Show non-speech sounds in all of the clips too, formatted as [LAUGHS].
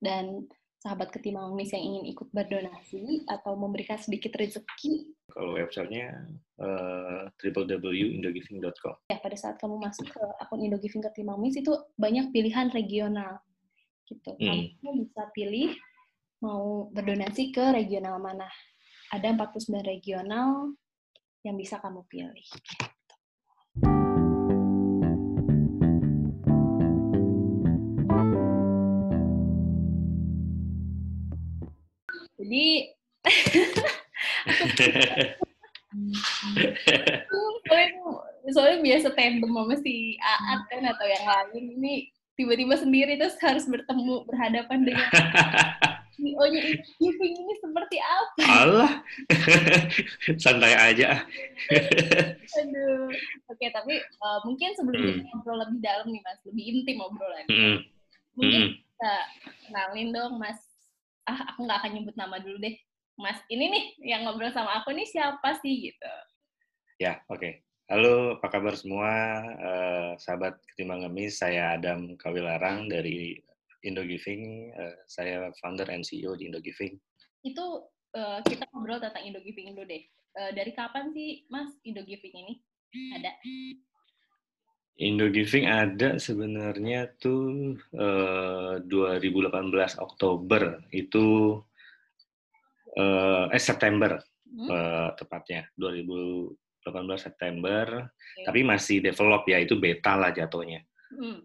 dan sahabat ketimbang mis yang ingin ikut berdonasi atau memberikan sedikit rezeki. Kalau websitenya uh, www.indogiving.com. Ya, pada saat kamu masuk ke akun Indogiving ketimbang mis itu banyak pilihan regional gitu. Hmm. Kamu bisa pilih mau berdonasi ke regional mana. Ada 49 regional yang bisa kamu pilih. Jadi [LAUGHS] soalnya, soalnya biasa tandem sama si Aat kan atau yang lain ini tiba-tiba sendiri terus harus bertemu berhadapan dengan [LAUGHS] CEO-nya giving ini seperti apa? Allah, [LAUGHS] santai aja. Aduh, oke tapi uh, mungkin sebelum hmm. kita ngobrol lebih dalam nih mas, lebih intim obrolan. Hmm. Mungkin hmm. kita kenalin dong mas ah aku nggak akan nyebut nama dulu deh. Mas ini nih yang ngobrol sama aku nih siapa sih gitu. Ya oke. Okay. halo apa kabar semua? Uh, sahabat ketimbang ngemis saya Adam Kawilarang dari Indogiving. Uh, saya founder and CEO di Indogiving. Itu uh, kita ngobrol tentang Indogiving dulu deh. Uh, dari kapan sih mas Indogiving ini? Ada Indo Giving ada sebenarnya tuh uh, eh, 2018 Oktober. Itu uh, eh September hmm? uh, tepatnya. 2018 September. Okay. tapi masih develop ya itu beta lah jatuhnya. Hmm.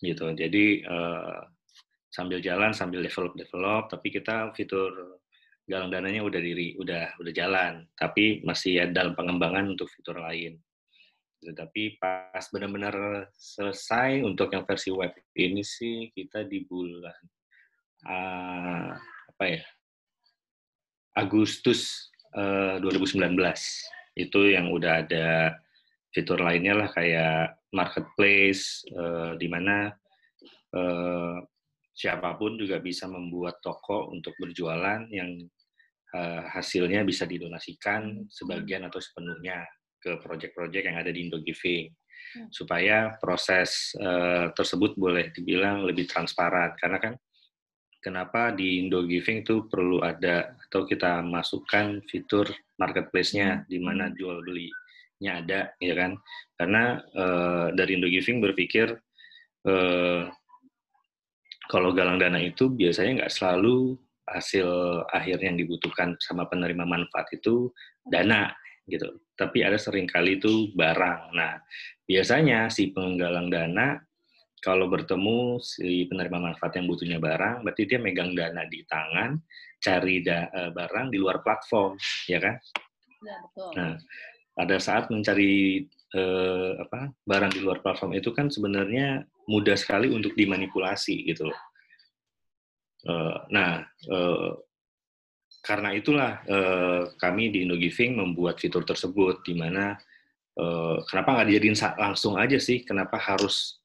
gitu. Jadi uh, sambil jalan sambil develop develop tapi kita fitur galang dananya udah diri udah udah jalan. Tapi masih ada dalam pengembangan untuk fitur lain Gitu. Tapi pas benar-benar selesai untuk yang versi web ini sih kita di bulan uh, apa ya Agustus uh, 2019 itu yang udah ada fitur lainnya lah kayak marketplace uh, di mana uh, siapa pun juga bisa membuat toko untuk berjualan yang hasilnya bisa didonasikan sebagian atau sepenuhnya ke proyek-proyek yang ada di Indogiving. Hmm. supaya proses uh, tersebut boleh dibilang lebih transparan. Karena kan kenapa di Indogiving itu perlu ada atau kita masukkan fitur marketplace-nya hmm. di mana jual belinya ada ya kan? Karena uh, dari Indogiving berpikir uh, kalau galang dana itu biasanya nggak selalu hasil akhir yang dibutuhkan sama penerima manfaat itu dana gitu. Tapi ada sering kali itu barang. Nah, biasanya si penggalang dana kalau bertemu si penerima manfaat yang butuhnya barang, berarti dia megang dana di tangan, cari da, uh, barang di luar platform, ya kan? Ya, betul. Nah, pada saat mencari uh, apa barang di luar platform itu kan sebenarnya mudah sekali untuk dimanipulasi gitu loh. Uh, nah, uh, karena itulah eh, kami di Indogiving membuat fitur tersebut di mana eh, kenapa nggak dijadiin langsung aja sih? Kenapa harus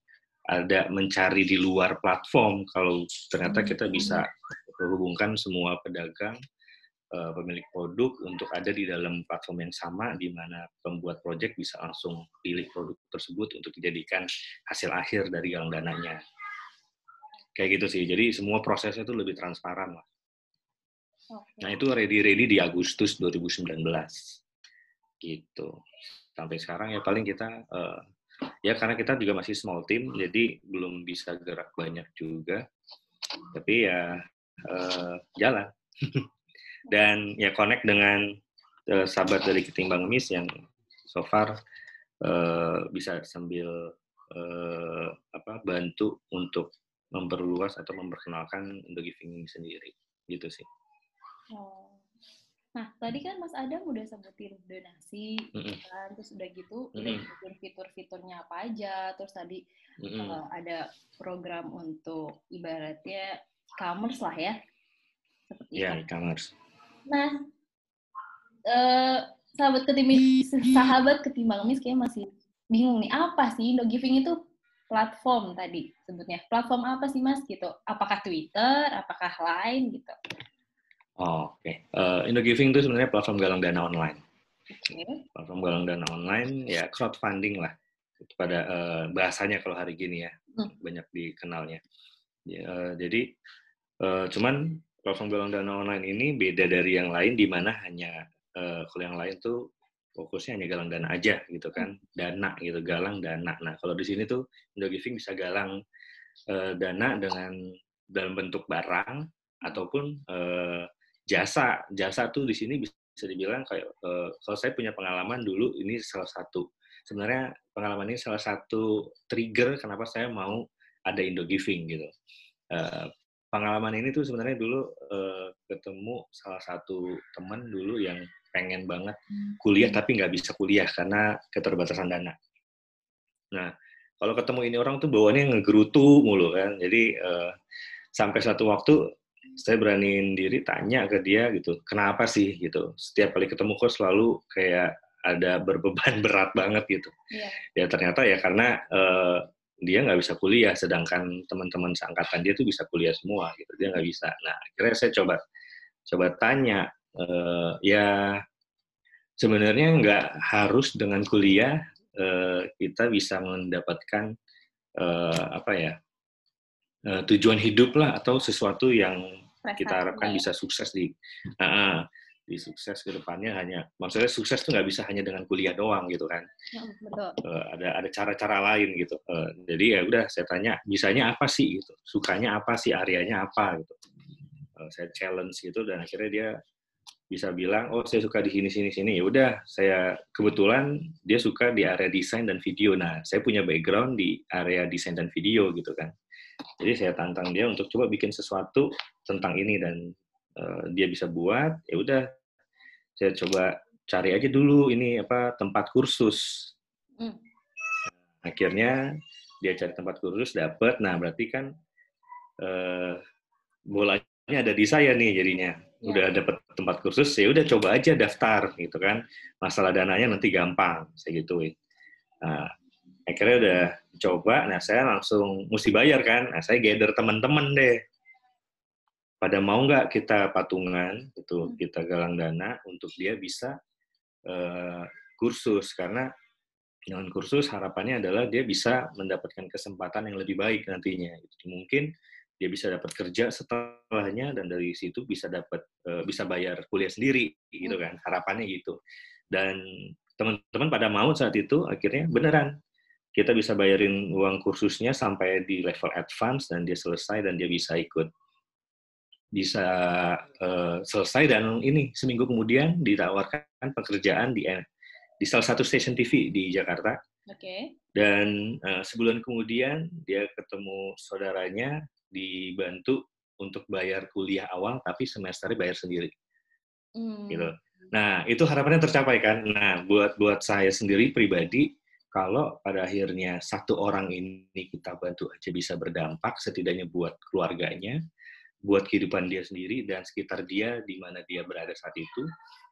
ada mencari di luar platform kalau ternyata hmm, kita bisa menghubungkan semua pedagang eh, pemilik produk untuk ada di dalam platform yang sama di mana pembuat project bisa langsung pilih produk tersebut untuk dijadikan hasil akhir dari galang dananya. Kayak gitu sih. Jadi semua prosesnya itu lebih transparan lah Okay. Nah itu ready-ready di Agustus 2019 gitu. Sampai sekarang ya paling kita uh, ya karena kita juga masih small team jadi belum bisa gerak banyak juga. Tapi ya uh, jalan. [LAUGHS] Dan ya connect dengan uh, sahabat dari Ketimbang Miss yang so far uh, bisa sambil uh, apa bantu untuk memperluas atau memperkenalkan The Giving sendiri gitu sih. Oh. Nah, tadi kan Mas Adam udah sebutin donasi, mm -hmm. kan? terus udah gitu, mm -hmm. udah fitur-fiturnya apa aja, terus tadi mm -hmm. uh, ada program untuk ibaratnya e-commerce lah ya, seperti yeah, e-commerce. Nah, uh, sahabat ketimbang sahabat ketimbang mis kayak masih bingung nih apa sih no giving itu platform tadi sebutnya platform apa sih mas gitu apakah Twitter apakah lain gitu Oh, Oke, okay. uh, eh, Indogiving itu sebenarnya platform galang dana online. Okay. Platform galang dana online ya crowdfunding lah pada uh, bahasanya kalau hari gini ya hmm. banyak dikenalnya. Ya, uh, jadi Uh, cuman platform galang dana online ini beda dari yang lain di mana hanya uh, kalau yang lain tuh fokusnya hanya galang dana aja gitu kan dana gitu galang dana nah kalau di sini tuh Indo Giving bisa galang uh, dana dengan dalam bentuk barang ataupun uh, jasa jasa tuh di sini bisa dibilang kayak uh, kalau saya punya pengalaman dulu ini salah satu sebenarnya pengalaman ini salah satu trigger kenapa saya mau ada Indo Giving gitu. Uh, pengalaman ini tuh sebenarnya dulu uh, ketemu salah satu teman dulu yang pengen banget hmm. kuliah tapi nggak bisa kuliah karena keterbatasan dana. Nah, kalau ketemu ini orang tuh bawaannya ngegerutu mulu kan. Jadi uh, sampai satu waktu saya beraniin diri tanya ke dia gitu, kenapa sih gitu. Setiap kali ketemu kok selalu kayak ada berbeban [LAUGHS] berat banget gitu. Yeah. Ya ternyata ya karena uh, dia nggak bisa kuliah, sedangkan teman-teman seangkatan dia tuh bisa kuliah semua gitu. Dia nggak bisa. Nah akhirnya saya coba coba tanya, uh, ya sebenarnya nggak harus dengan kuliah uh, kita bisa mendapatkan uh, apa ya uh, tujuan hidup lah atau sesuatu yang kita harapkan ya. bisa sukses di uh, di sukses ke depannya hanya maksudnya sukses tuh nggak bisa hanya dengan kuliah doang gitu kan. Ya, betul. Uh, ada ada cara-cara lain gitu. Uh, jadi ya udah saya tanya bisanya apa sih gitu? Sukanya apa sih? Areanya apa gitu? Uh, saya challenge gitu dan akhirnya dia bisa bilang oh saya suka di sini sini sini. Ya udah saya kebetulan dia suka di area desain dan video. Nah saya punya background di area desain dan video gitu kan jadi saya tantang dia untuk coba bikin sesuatu tentang ini dan uh, dia bisa buat ya udah. Saya coba cari aja dulu ini apa tempat kursus. Hmm. akhirnya dia cari tempat kursus dapat nah berarti kan uh, bolanya ada di saya nih jadinya. Ya. udah dapat tempat kursus ya udah coba aja daftar gitu kan. Masalah dananya nanti gampang saya gituin. Nah, akhirnya udah coba. Nah saya langsung mesti bayar kan. Nah saya gather teman-teman deh. Pada mau nggak kita patungan itu hmm. kita galang dana untuk dia bisa uh, kursus. Karena dengan kursus harapannya adalah dia bisa mendapatkan kesempatan yang lebih baik nantinya. Mungkin dia bisa dapat kerja setelahnya dan dari situ bisa dapat uh, bisa bayar kuliah sendiri gitu hmm. kan. Harapannya gitu. Dan teman-teman pada mau saat itu akhirnya beneran kita bisa bayarin uang kursusnya sampai di level advance dan dia selesai dan dia bisa ikut bisa uh, selesai dan ini seminggu kemudian ditawarkan pekerjaan di di salah satu stasiun TV di Jakarta. Oke. Okay. Dan uh, sebulan kemudian dia ketemu saudaranya dibantu untuk bayar kuliah awal tapi semesternya bayar sendiri. Hmm. Gitu. Nah, itu harapannya tercapai kan. Nah, buat buat saya sendiri pribadi kalau pada akhirnya satu orang ini kita bantu aja bisa berdampak setidaknya buat keluarganya, buat kehidupan dia sendiri dan sekitar dia di mana dia berada saat itu,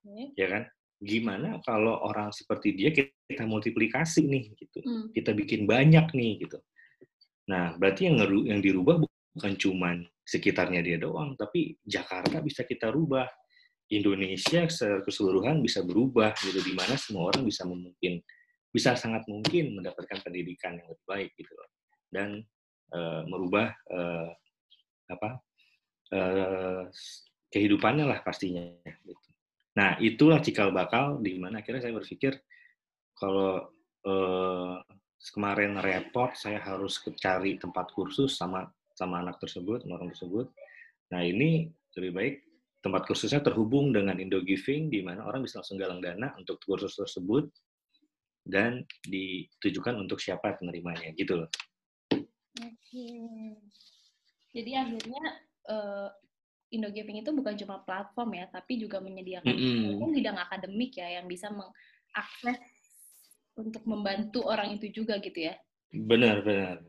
hmm. ya kan? Gimana kalau orang seperti dia kita multiplikasi nih, gitu, hmm. kita bikin banyak nih, gitu. Nah, berarti yang yang dirubah bukan cuman sekitarnya dia doang, tapi Jakarta bisa kita rubah, Indonesia secara keseluruhan bisa berubah, gitu, di mana semua orang bisa mungkin bisa sangat mungkin mendapatkan pendidikan yang lebih baik, gitu, dan uh, merubah uh, apa Eh, kehidupannya lah pastinya. Gitu. Nah itulah cikal bakal di mana akhirnya saya berpikir kalau uh, kemarin repot saya harus cari tempat kursus sama sama anak tersebut, sama orang tersebut. Nah ini lebih baik tempat kursusnya terhubung dengan Indo Giving di mana orang bisa langsung galang dana untuk kursus tersebut dan ditujukan untuk siapa penerimanya gitu loh. Oke. Jadi akhirnya uh, Indogiving itu bukan cuma platform ya, tapi juga menyediakan mm -hmm. bidang akademik ya yang bisa mengakses untuk membantu orang itu juga gitu ya. Benar, benar.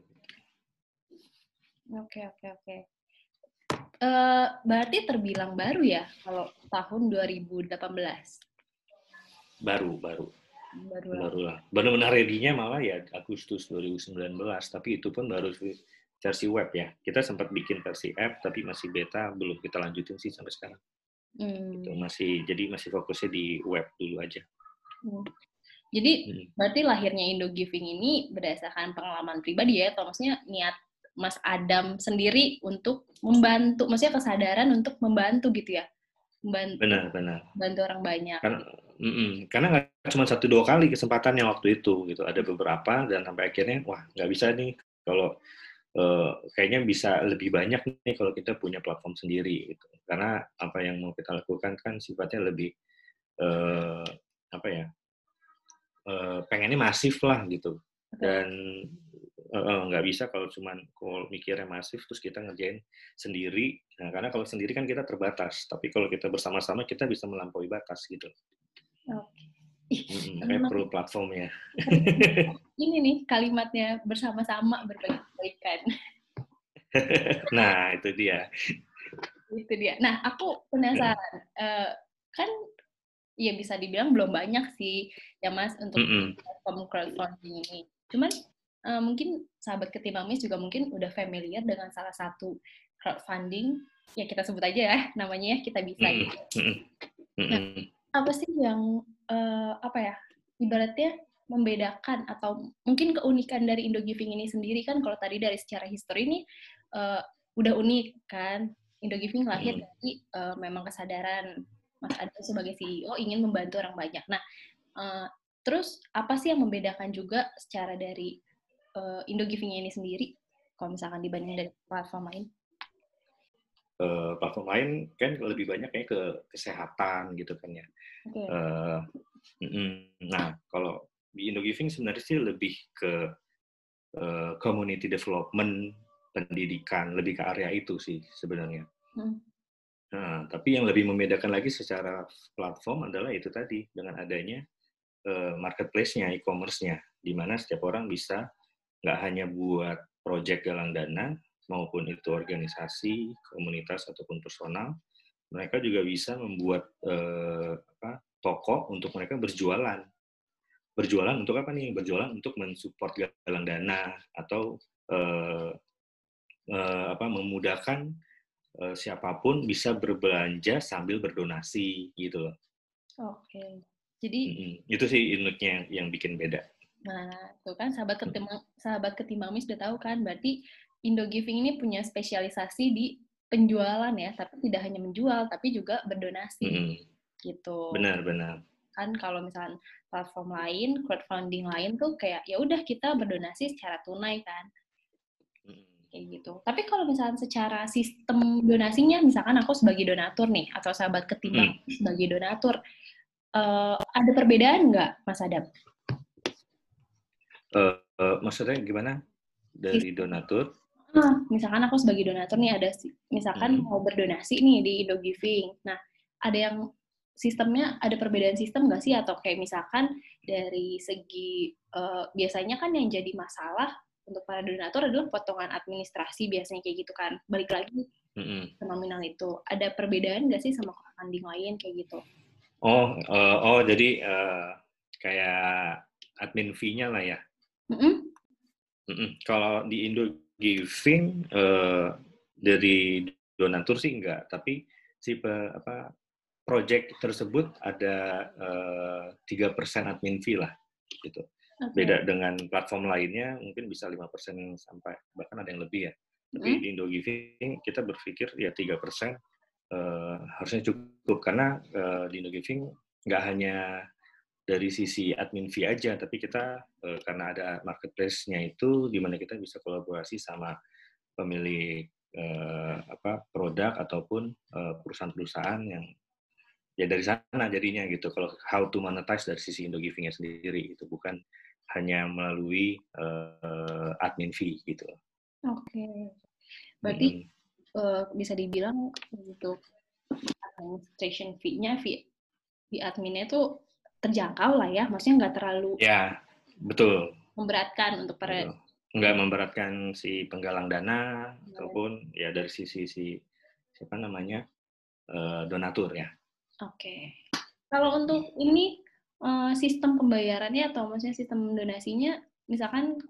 Oke, oke, oke. Uh, berarti terbilang baru ya kalau tahun 2018? Baru, baru. Baru lah. Baru lah. Benar-benar ready-nya malah ya Agustus 2019, tapi itu pun baru versi web ya. Kita sempat bikin versi app tapi masih beta, belum kita lanjutin sih sampai sekarang. Hmm. Itu masih jadi masih fokusnya di web dulu aja. Hmm. Jadi hmm. berarti lahirnya Indo Giving ini berdasarkan pengalaman pribadi ya, atau maksudnya niat Mas Adam sendiri untuk membantu, maksudnya kesadaran untuk membantu gitu ya, membantu, benar benar, bantu orang banyak. Karena, mm -mm, karena nggak cuma satu dua kali kesempatan yang waktu itu gitu, ada beberapa dan sampai akhirnya wah nggak bisa nih kalau uh, kayaknya bisa lebih banyak nih kalau kita punya platform sendiri gitu. Karena apa yang mau kita lakukan kan sifatnya lebih uh, apa ya uh, pengennya masif lah gitu dan nggak uh, bisa kalau cuma kalau mikirnya masif terus kita ngerjain sendiri nah karena kalau sendiri kan kita terbatas tapi kalau kita bersama-sama kita bisa melampaui batas gitu Oke. Hmm, perlu platformnya. [LAUGHS] Ini nih kalimatnya bersama-sama berbagi kebaikan. [LAUGHS] nah itu dia. Itu dia. Nah aku penasaran. Uh, kan ya bisa dibilang belum banyak sih ya mas untuk mm platform crowdfunding ini. Cuman uh, mungkin sahabat ketimamis juga mungkin udah familiar dengan salah satu crowdfunding ya kita sebut aja ya [LAUGHS] namanya ya kita bisa gitu. Nah, apa sih yang uh, apa ya ibaratnya membedakan atau mungkin keunikan dari Indo Giving ini sendiri kan kalau tadi dari secara histori ini uh, udah unik kan Indo Giving lahir hmm. dari uh, memang kesadaran Mas Adam sebagai CEO ingin membantu orang banyak. Nah, uh, terus apa sih yang membedakan juga secara dari uh, Indo Giving ini sendiri kalau misalkan dibanding dari platform lain? Uh, platform lain kan lebih banyak kayak ke kesehatan gitu kan ya. Okay. Uh, nah, kalau di Indo Giving sebenarnya sih lebih ke uh, community development, pendidikan, lebih ke area itu sih sebenarnya. Hmm. Nah, tapi yang lebih membedakan lagi secara platform adalah itu tadi dengan adanya uh, marketplace-nya, e-commerce-nya, di mana setiap orang bisa nggak hanya buat project galang dana maupun itu organisasi, komunitas ataupun personal, mereka juga bisa membuat uh, apa, toko untuk mereka berjualan. Berjualan untuk apa nih? Berjualan untuk mensupport galang dana atau uh, uh, apa memudahkan uh, siapa pun bisa berbelanja sambil berdonasi gitu loh. Oke. Jadi mm-hmm. itu sih uniknya yang, yang bikin beda. Nah, itu kan sahabat ketimang sahabat ketimami sudah tahu kan berarti Indo Giving ini punya spesialisasi di penjualan ya, tapi tidak hanya menjual tapi juga berdonasi. Mm-hmm. Gitu. Benar, benar. Kan kalau misalnya platform lain, crowdfunding lain tuh kayak ya udah kita berdonasi secara tunai kan kayak gitu. Tapi kalau misalnya secara sistem donasinya, misalkan aku sebagai donatur nih, atau sahabat ketimbang hmm. sebagai donatur, uh, ada perbedaan nggak, Mas Adam? Uh, uh, maksudnya gimana dari donatur? Uh, misalkan aku sebagai donatur nih ada, misalkan hmm. mau berdonasi nih di Indo Giving. Nah, ada yang sistemnya ada perbedaan sistem nggak sih atau kayak misalkan dari segi uh, biasanya kan yang jadi masalah untuk para donatur adalah potongan administrasi biasanya kayak gitu kan. Balik lagi mm-hmm. ke nominal itu. Ada perbedaan nggak sih sama crowdfunding lain kayak gitu? Oh, uh, oh jadi uh, kayak admin fee-nya lah ya. Mm-hmm. Mm-hmm. Kalau di Indo Giving uh, dari donatur sih enggak, tapi si apa project tersebut ada tiga uh, persen admin fee lah gitu. Okay. Beda dengan platform lainnya mungkin bisa lima persen sampai bahkan ada yang lebih ya. Tapi hmm. di Indo Giving kita berpikir ya tiga persen uh, harusnya cukup karena uh, di Indo Giving nggak hanya dari sisi admin fee aja, tapi kita uh, karena ada marketplace-nya itu di mana kita bisa kolaborasi sama pemilik uh, apa produk ataupun perusahaan-perusahaan yang ya dari sana jadinya gitu kalau how to monetize dari sisi Indo Giving-nya sendiri itu bukan hanya melalui uh, admin fee gitu. Oke, okay. berarti hmm. uh, bisa dibilang untuk administration fee-nya fee di adminnya itu terjangkau lah ya, maksudnya nggak terlalu. Ya, betul. Memberatkan untuk para. Betul. Nggak memberatkan si penggalang dana ya. ataupun ya dari sisi si siapa namanya uh, donatur ya. Oke. Okay. Kalau untuk ini uh, sistem pembayarannya atau maksudnya sistem donasinya, misalkan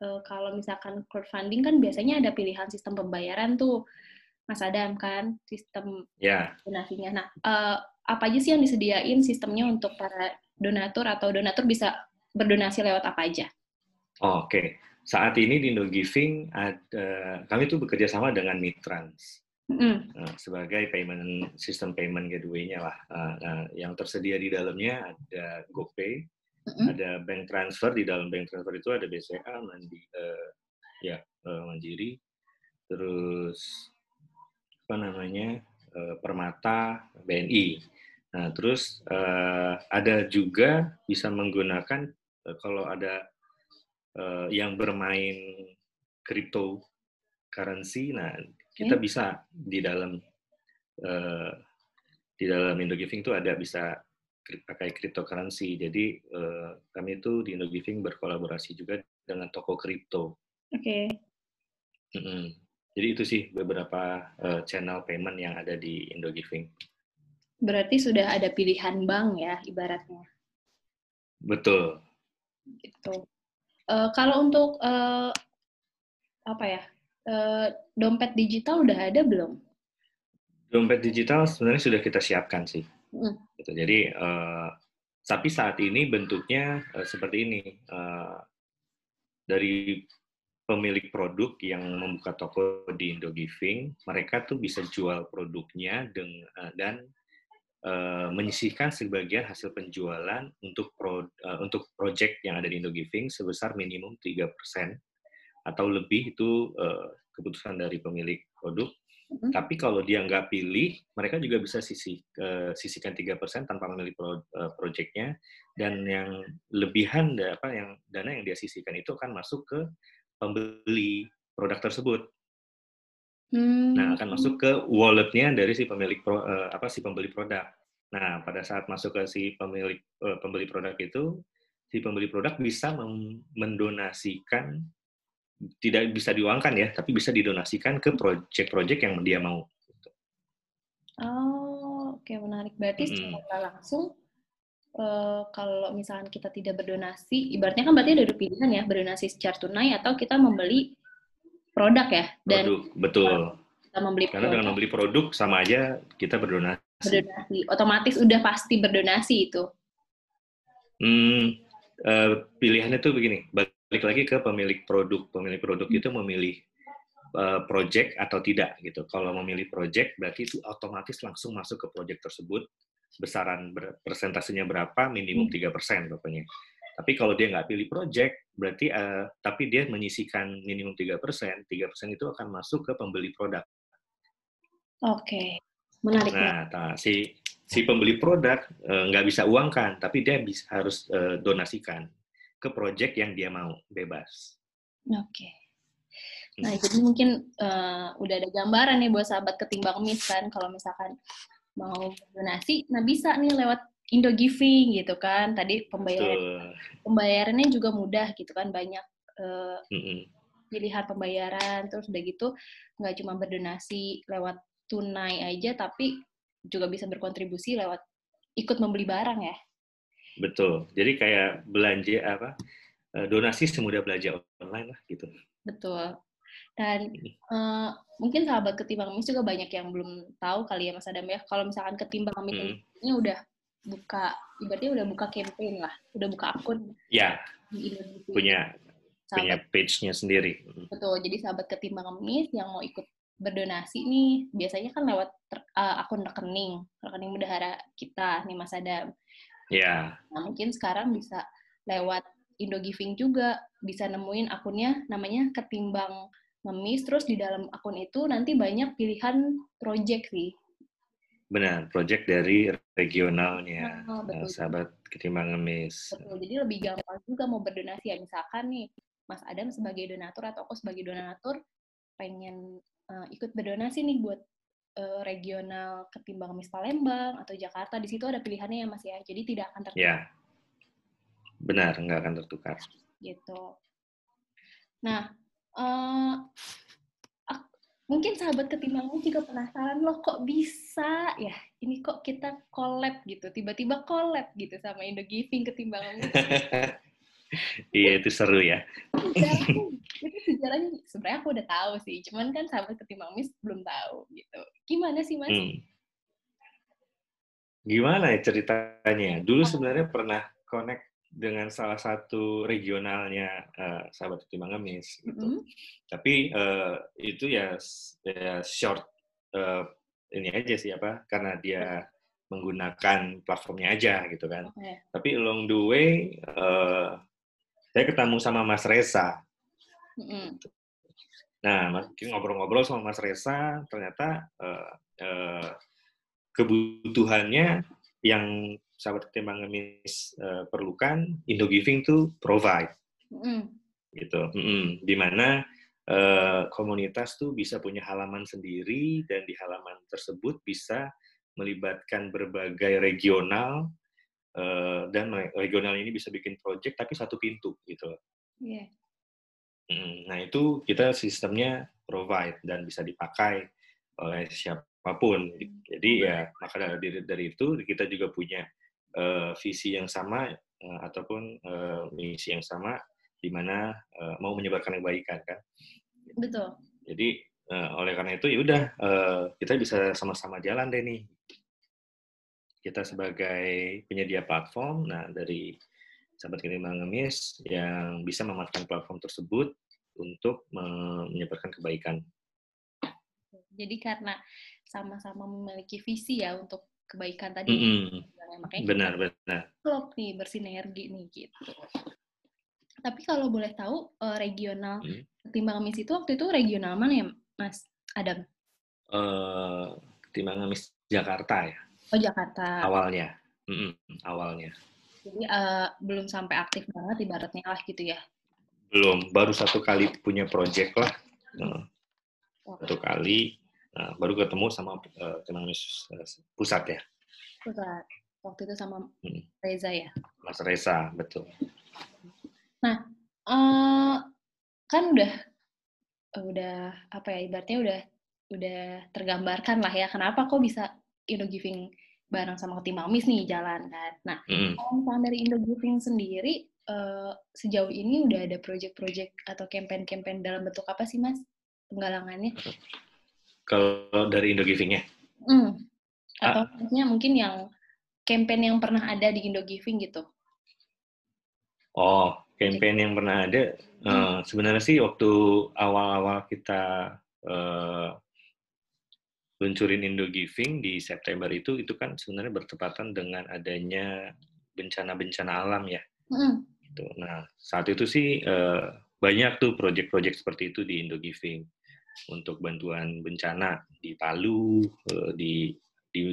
uh, kalau misalkan crowdfunding kan biasanya ada pilihan sistem pembayaran tuh, Mas Adam kan, sistem yeah. donasinya. Nah, uh, apa aja sih yang disediain sistemnya untuk para donatur atau donatur bisa berdonasi lewat apa aja? Oh, Oke, okay. saat ini di Indo Giving ada kami itu bekerja sama dengan Mitrans mm. sebagai payment sistem payment gateway-nya lah. Uh, yang tersedia di dalamnya ada GoPay, mm. ada bank transfer di dalam bank transfer itu ada BCA, Mandi, uh, ya uh, Mandiri, terus apa namanya uh, Permata, BNI. Nah terus uh, ada juga bisa menggunakan uh, kalau ada uh, yang bermain crypto currency, nah kita okay. bisa di dalam uh, di dalam Indogiving itu ada bisa pakai cryptocurrency. Jadi uh, kami itu di Indogiving berkolaborasi juga dengan toko kripto. Oke. Okay. Mm -hmm. Jadi itu sih beberapa uh, channel payment yang ada di Indogiving. Berarti sudah ada pilihan bank ya ibaratnya. Betul. Gitu. Uh, kalau untuk uh, apa ya uh, dompet digital udah ada belum? Dompet digital sebenarnya sudah kita siapkan sih. Mm. Gitu. Jadi uh, tapi saat ini bentuknya uh, seperti ini uh, dari pemilik produk yang membuka toko di Indogiving, mereka tuh bisa jual produknya dengan, dan uh, menyisihkan sebagian hasil penjualan untuk pro, uh, untuk project yang ada di Indogiving sebesar minimum 3% atau lebih itu uh, keputusan dari pemilik produk. Mm-hmm. Tapi kalau dia nggak pilih, mereka juga bisa sisi, uh, sisihkan 3% tanpa memilih pro, uh, projectnya dan yang lebihan apa yang dana yang dia sisihkan itu akan masuk ke pembeli produk tersebut. Hmm. Nah, akan masuk ke walletnya dari si pemilik pro, uh, apa si pembeli produk. Nah, pada saat masuk ke si pemilik uh, pembeli produk itu, si pembeli produk bisa mendonasikan tidak bisa diuangkan ya, tapi bisa didonasikan ke project-project yang dia mau. Oh, oke okay, menarik. Berarti hmm. secara langsung uh, kalau misalkan kita tidak berdonasi, ibaratnya kan berarti ada pilihan ya, berdonasi secara tunai atau kita membeli produk ya. Dan produk, betul. Kita membeli Karena produk. dengan membeli produk sama aja kita berdonasi. Berdonasi, otomatis udah pasti berdonasi itu. Hmm, uh, pilihannya tuh begini, balik lagi ke pemilik produk. Pemilik produk hmm. itu memilih uh, project atau tidak gitu. Kalau memilih project berarti itu otomatis langsung masuk ke project tersebut. Besaran ber, persentasenya berapa? Minimum hmm. tiga persen pokoknya. Tapi kalau dia nggak pilih project, berarti uh, tapi dia menyisikan minimum tiga persen, tiga persen itu akan masuk ke pembeli produk. Oke, okay. menarik. Nah, nah, si si pembeli produk uh, nggak bisa uangkan, tapi dia bisa harus uh, donasikan ke project yang dia mau, bebas. Oke. Okay. Nah, hmm. jadi mungkin uh, udah ada gambaran nih buat sahabat ketimbang mis kan, kalau misalkan mau donasi, nah bisa nih lewat Indo Giving gitu kan. Tadi pembayaran pembayarannya juga mudah gitu kan, banyak uh, mm -hmm. pilihan pembayaran. Terus udah gitu nggak cuma berdonasi lewat tunai aja, tapi juga bisa berkontribusi lewat ikut membeli barang ya. Betul. Jadi kayak belanja apa? Eh, donasi semudah belanja online lah gitu. Betul. Dan uh, mungkin sahabat ketimbang mis juga banyak yang belum tahu kali ya Mas Adam ya. Kalau misalkan ketimbang mis hmm. ini udah buka ibaratnya udah buka campaign lah, udah buka akun. Ya. Punya sahabat, punya page-nya sendiri. Betul. Jadi sahabat ketimbang kemis yang mau ikut berdonasi nih biasanya kan lewat uh, akun rekening, rekening bendahara kita nih Mas Adam. Ya. Nah, mungkin sekarang bisa lewat Indo Giving juga bisa nemuin akunnya namanya ketimbang ngemis terus di dalam akun itu nanti banyak pilihan project sih Benar, project dari regionalnya, oh, betul. sahabat ketimbang ngemis. Betul, jadi lebih gampang juga mau berdonasi ya. Misalkan nih, Mas Adam sebagai donatur atau aku sebagai donatur pengen uh, ikut berdonasi nih buat uh, regional ketimbang ngemis Palembang atau Jakarta. Di situ ada pilihannya ya Mas ya, jadi tidak akan tertukar. Ya, benar, nggak akan tertukar. Gitu. Nah, uh, mungkin sahabat ketimbangmu juga penasaran loh kok bisa ya ini kok kita collab gitu tiba-tiba collab gitu sama Indo Giving ketimbanganmu [LAUGHS] iya itu seru ya. [LAUGHS] Itu sejarahnya sebenarnya aku udah tahu sih cuman kan sahabat ketimbang mis belum tahu gitu. Gimana sih mas? Hmm. gimana ya ceritanya? Dulu sebenarnya pernah connect dengan salah satu regionalnya uh, sahabat Timang Ngemis gitu. Mm -hmm. Tapi uh, itu ya, ya short uh, ini aja sih apa karena dia menggunakan platformnya aja gitu kan. Okay. Tapi along the way uh, saya ketemu sama Mas Reza. Mm -hmm. Nah, ngobrol-ngobrol sama Mas Reza, ternyata uh, uh, kebutuhannya yang sahabat ketimbang ngemis uh, perlukan, Indo Giving tuh provide. Mm. Gitu. Mm -mm. Di mana uh, komunitas tuh bisa punya halaman sendiri dan di halaman tersebut bisa melibatkan berbagai regional uh, dan regional ini bisa bikin project tapi satu pintu gitu. Yeah. Mm, nah itu kita sistemnya provide dan bisa dipakai oleh siapa pun. Jadi ya maka dari dari itu kita juga punya uh, visi yang sama uh, ataupun uh, misi yang sama di mana uh, mau menyebarkan kebaikan kan. Betul. Jadi uh, oleh karena itu ya udah uh, kita bisa sama-sama jalan deh nih. Kita sebagai penyedia platform, nah dari sahabat kiriman ngemis yang bisa memanfaatkan platform tersebut untuk menyebarkan kebaikan. Jadi karena sama-sama memiliki visi ya untuk kebaikan tadi. Mm -hmm. Makanya benar, benar. Klop nih, bersinergi nih gitu. Tapi kalau boleh tahu uh, regional hmm. ketimbang Amis itu waktu itu regional mana ya, Mas Adam? Uh, ketimbang Amis Jakarta ya. Oh Jakarta. Awalnya, mm -mm, awalnya. Jadi uh, belum sampai aktif banget ibaratnya lah gitu ya? Belum, baru satu kali punya project lah. Satu kali Nah, baru ketemu sama uh, pusat ya. Pusat. Waktu itu sama hmm. Reza ya. Mas Reza, betul. Nah, uh, kan udah udah apa ya ibaratnya udah udah tergambarkan lah ya kenapa kok bisa Indo Giving bareng sama Timamis nih jalan kan. Nah, mm. kalau dari Indo Giving sendiri uh, sejauh ini udah ada project-project atau campaign-campaign dalam bentuk apa sih Mas penggalangannya? Kalau dari Indo Giving-nya? Hmm. Atau ah. maksudnya mungkin yang campaign yang pernah ada di Indo Giving gitu? Oh, campaign yang pernah ada. Hmm. Uh, sebenarnya sih waktu awal-awal kita uh, luncurin Indo Giving di September itu, itu kan sebenarnya bertepatan dengan adanya bencana-bencana alam ya. Hmm. Gitu. Nah, saat itu sih uh, banyak tuh project-project seperti itu di Indo Giving untuk bantuan bencana di Palu, eh, di di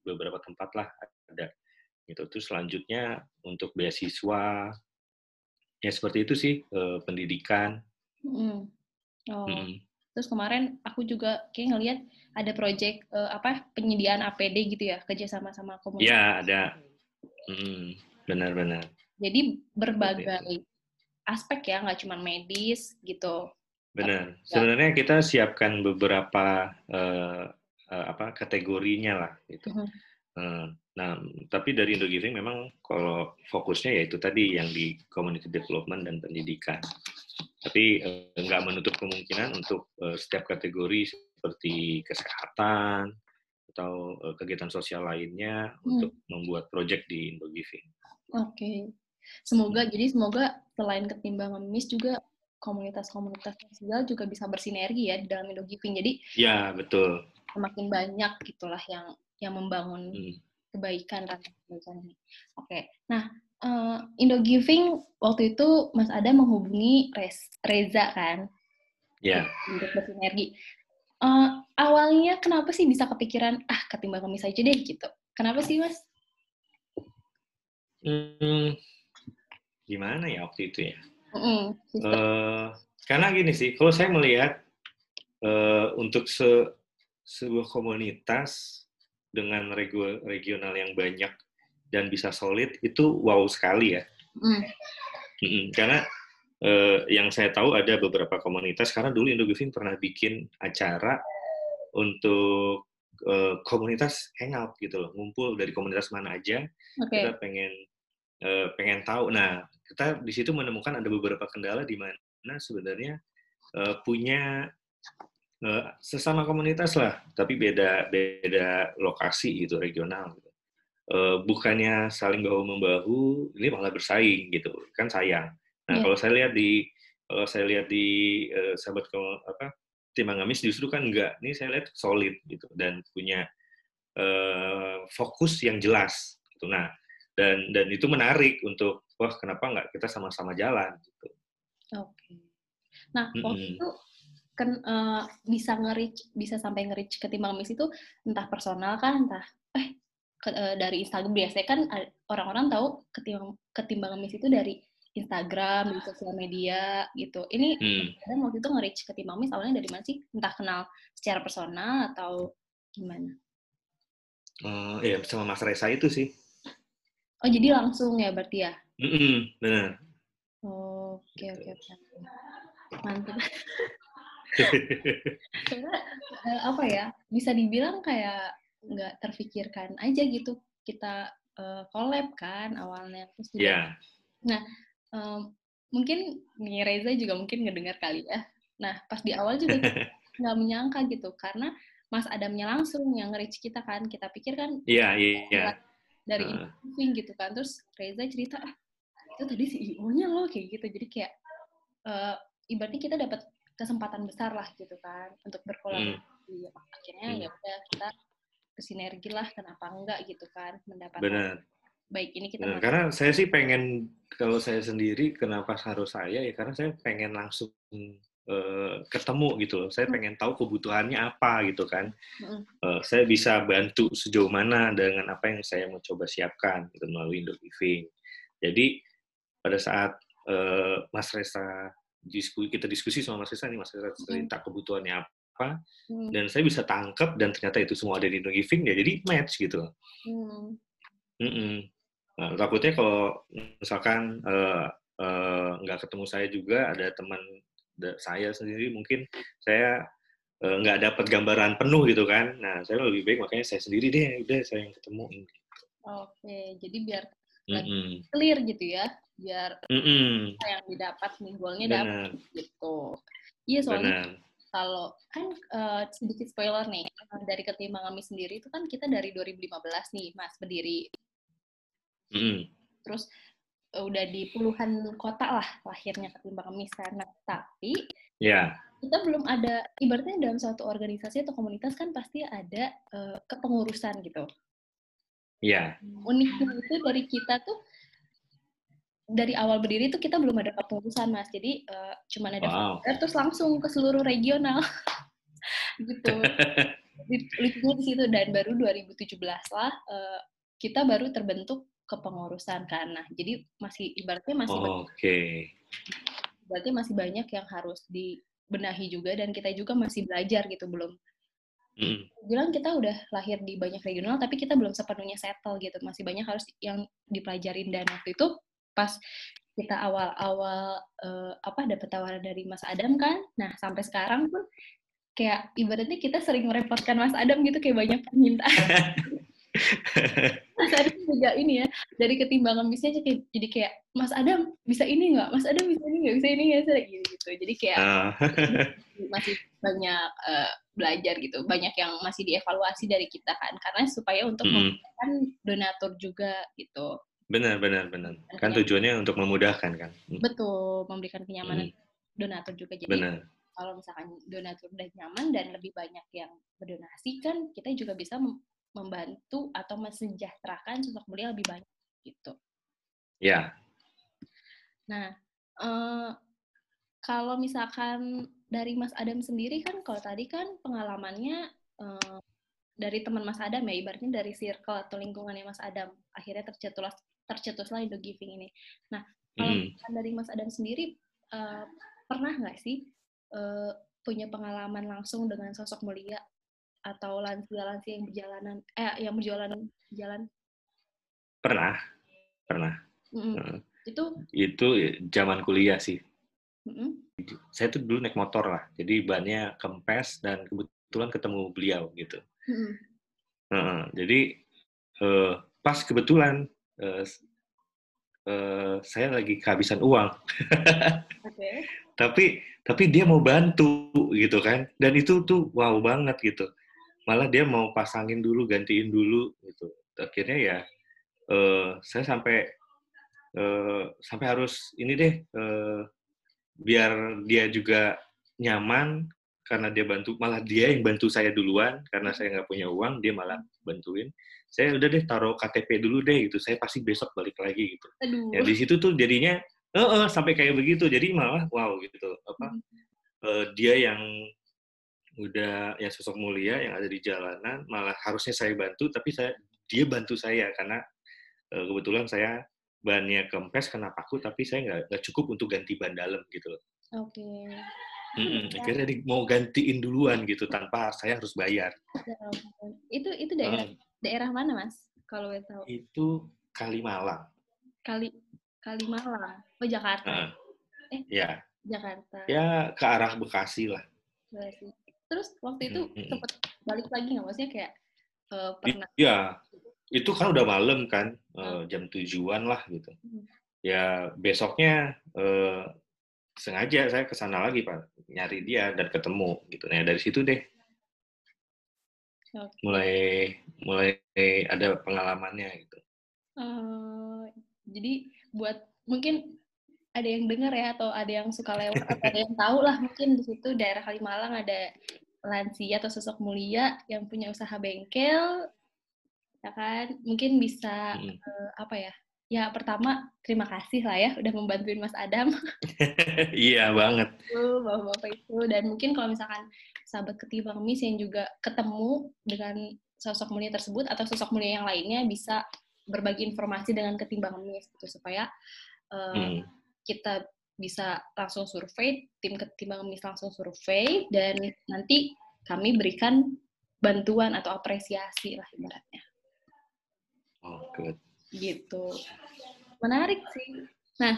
beberapa tempat lah ada. Gitu. Terus selanjutnya untuk beasiswa, ya seperti itu sih eh, pendidikan. Mm. Oh. Mm. Terus kemarin aku juga kayak ngelihat ada proyek uh, apa penyediaan APD gitu ya kerjasama sama komunitas. Ya ada, mm, benar-benar. Jadi berbagai aspek ya nggak cuma medis gitu Benar. Ya. Sebenarnya kita siapkan beberapa uh, uh, apa kategorinya lah gitu. Uh -huh. uh, nah, tapi dari Indo Giving memang kalau fokusnya yaitu tadi yang di community development dan pendidikan. Tapi uh, nggak menutup kemungkinan untuk uh, setiap kategori seperti kesehatan atau uh, kegiatan sosial lainnya hmm. untuk membuat project di Indo Giving. Oke. Okay. Semoga hmm. jadi semoga selain ketimbang ngemis juga komunitas-komunitas sosial juga bisa bersinergi ya di dalam Indo Giving. Jadi ya betul. Semakin banyak gitulah yang yang membangun hmm. kebaikan kebaikan ini. Oke, nah uh, Indo Giving waktu itu Mas Ada menghubungi Rez, Reza kan? Ya. Untuk bersinergi. Uh, awalnya kenapa sih bisa kepikiran ah ketimbang kami saja deh gitu? Kenapa sih Mas? Hmm, gimana ya waktu itu ya? Uh, karena gini sih, kalau saya melihat uh, untuk se sebuah komunitas dengan regu regional yang banyak dan bisa solid itu wow sekali ya. Mm. Mm Karena uh, yang saya tahu ada beberapa komunitas karena dulu Indogiving pernah bikin acara untuk uh, komunitas hangout gitu loh, ngumpul dari komunitas mana aja. Okay. Kita pengen uh, pengen tahu. Nah, kita di situ menemukan ada beberapa kendala di mana sebenarnya uh, punya uh, sesama komunitas lah, tapi beda beda lokasi gitu regional. Gitu. uh, bukannya saling bahu membahu, ini malah bersaing gitu, kan sayang. Nah yeah. kalau saya lihat di kalau saya lihat di uh, sahabat apa tim Agamis justru kan enggak, ini saya lihat solid gitu dan punya uh, fokus yang jelas. Gitu. Nah dan dan itu menarik untuk wah kenapa nggak kita sama-sama jalan gitu. Oke. Okay. Nah waktu mm -hmm. itu kan uh, bisa nge bisa sampai nge-reach ketimbang miss itu entah personal kan entah eh ke, uh, dari Instagram biasanya kan orang-orang tahu ketimbang ketimbang miss itu dari Instagram di sosial media gitu ini hmm. waktu itu nge-reach ketimbang miss awalnya dari mana sih entah kenal secara personal atau gimana uh, ya sama Mas Reza itu sih oh jadi langsung ya berarti ya? Mm -mm, benar. Oke oke oke. Mantap. [LAUGHS] Karena uh, apa ya bisa dibilang kayak nggak terfikirkan aja gitu. Kita uh, collab kan awalnya terus juga yeah. nah um, mungkin nih Reza juga mungkin ngedengar kali ya. Nah pas di awal juga [LAUGHS] nggak menyangka gitu karena Mas Adamnya langsung yang nge kita kan. Kita pikir kan iya yeah, iya. Yeah, dari uh. gitu kan terus Reza cerita ah itu tadi CEO-nya loh kayak gitu jadi kayak uh, ibaratnya kita dapat kesempatan besar lah gitu kan untuk berkolaborasi. Hmm. Akhirnya hmm. ya udah kita bersinergi lah kenapa enggak gitu kan mendapatkan Benar. baik ini kita Benar. karena saya sih pengen kalau saya sendiri kenapa harus saya ya karena saya pengen langsung uh, ketemu gitu loh saya hmm. pengen tahu kebutuhannya apa gitu kan hmm. uh, saya bisa bantu sejauh mana dengan apa yang saya mau coba siapkan gitu melalui Indo Giving jadi pada saat uh, Mas Reza diskusi, kita diskusi sama Mas Risa nih, Mas Risa cerita kebutuhannya apa, hmm. dan saya bisa tangkap dan ternyata itu semua ada di No Giving, ya jadi match gitu. Hmm. Mm -mm. Nah, takutnya kalau misalkan uh, uh, nggak ketemu saya juga, ada teman saya sendiri mungkin saya uh, nggak dapat gambaran penuh gitu kan. Nah, saya lebih baik makanya saya sendiri deh, udah saya yang ketemu. Oke, jadi biar mm -mm. clear gitu ya biar mm -mm. yang didapat nih goalnya dapat gitu iya soalnya kalau kan uh, sedikit spoiler nih dari ketimbang kami sendiri itu kan kita dari 2015 nih mas berdiri mm. terus udah di puluhan kota lah lahirnya ketimbang kami sana tapi yeah. kita belum ada ibaratnya dalam suatu organisasi atau komunitas kan pasti ada uh, kepengurusan gitu Iya. Yeah. Uniknya itu dari kita tuh dari awal berdiri itu kita belum ada kepengurusan mas jadi uh, cuma ada wow. terus langsung ke seluruh regional [LAUGHS] gitu [LAUGHS] lucunya di situ dan baru 2017 lah uh, kita baru terbentuk kepengurusan karena jadi masih ibaratnya masih oh, oke. okay. berarti masih banyak yang harus dibenahi juga dan kita juga masih belajar gitu belum. Mm. bilang kita udah lahir di banyak regional tapi kita belum sepenuhnya settle gitu. Masih banyak harus yang dipelajarin. Dan waktu itu pas kita awal-awal uh, apa dapat tawaran dari Mas Adam kan. Nah sampai sekarang pun kayak ibaratnya kita sering merepotkan Mas Adam gitu kayak banyak permintaan [LAUGHS] Mas Adam juga ini ya dari ketimbangan bisnya jadi kayak Mas Adam bisa ini nggak Mas Adam bisa ini nggak bisa ini nggak gitu gitu jadi kayak uh. [LAUGHS] masih banyak uh, belajar gitu banyak yang masih dievaluasi dari kita kan karena supaya untuk mm. donatur juga gitu Benar, benar, benar. Kan tujuannya untuk memudahkan kan. Hmm. Betul, memberikan kenyamanan hmm. donatur juga. Jadi benar. kalau misalkan donatur udah nyaman dan lebih banyak yang berdonasi kan kita juga bisa membantu atau mensejahterakan sosok mulia lebih banyak gitu. Ya. Nah, uh, kalau misalkan dari Mas Adam sendiri kan kalau tadi kan pengalamannya uh, dari teman Mas Adam ya ibaratnya dari circle atau lingkungannya Mas Adam akhirnya tercetuslah tercetuslah Indo Giving ini. Nah, kalau hmm. dari Mas Adam sendiri uh, pernah nggak sih uh, punya pengalaman langsung dengan sosok mulia atau lansia-lansia yang berjalanan eh yang berjalan jalan? Pernah, pernah. Mm -hmm. uh, itu itu zaman kuliah sih. Mm -hmm. Saya tuh dulu naik motor lah, jadi bannya kempes dan kebetulan ketemu beliau gitu. Mm -hmm. uh, jadi uh, pas kebetulan uh, uh, saya lagi kehabisan uang. [LAUGHS] okay. tapi tapi dia mau bantu gitu kan, dan itu tuh wow banget gitu. Malah dia mau pasangin dulu, gantiin dulu gitu. Akhirnya ya uh, saya sampai uh, sampai harus ini deh uh, biar dia juga nyaman karena dia bantu malah dia yang bantu saya duluan karena saya nggak punya uang dia malah bantuin. Saya udah deh taruh KTP dulu deh gitu. Saya pasti besok balik lagi gitu. Aduh. ya di situ tuh jadinya eh uh, uh, sampai kayak begitu. Jadi malah wow gitu. Apa uh, dia yang udah yang sosok mulia yang ada di jalanan malah harusnya saya bantu tapi saya dia bantu saya karena uh, kebetulan saya bannya kempes kena paku tapi saya nggak cukup untuk ganti ban dalam gitu loh. Oke. Okay. Mm-mm, akhirnya di, mau gantiin duluan gitu tanpa saya harus bayar. Ya itu itu daerah uh, daerah mana mas? Kalau boleh tahu? Itu Kalimalang. Kali Kalimalang. Oh Jakarta. Uh, eh ya. Jakarta. Ya ke arah Bekasi lah. Bekasi. Terus waktu itu mm-hmm. sempat balik lagi nggak maksudnya kayak uh, pernah? Iya. Itu kan udah malam kan, uh, jam tujuan lah gitu. Mm. Ya besoknya uh, sengaja saya ke sana lagi pak nyari dia dan ketemu gitu nah dari situ deh okay. mulai mulai ada pengalamannya gitu uh, jadi buat mungkin ada yang dengar ya atau ada yang suka lewat atau ada [LAUGHS] yang tahu lah mungkin di situ daerah Kalimalang ada lansia atau sosok mulia yang punya usaha bengkel ya kan mungkin bisa hmm. uh, apa ya Ya, pertama terima kasih lah ya udah membantuin Mas Adam. [LAUGHS] iya banget. Bapak-bapak itu. Dan mungkin kalau misalkan sahabat ketimbang mis yang juga ketemu dengan sosok mulia tersebut atau sosok mulia yang lainnya bisa berbagi informasi dengan ketimbang mis gitu supaya uh, hmm. Kita bisa langsung survei, tim ketimbang mis langsung survei dan nanti kami berikan bantuan atau apresiasi lah ibaratnya. Oh, good. Gitu. Menarik sih. Nah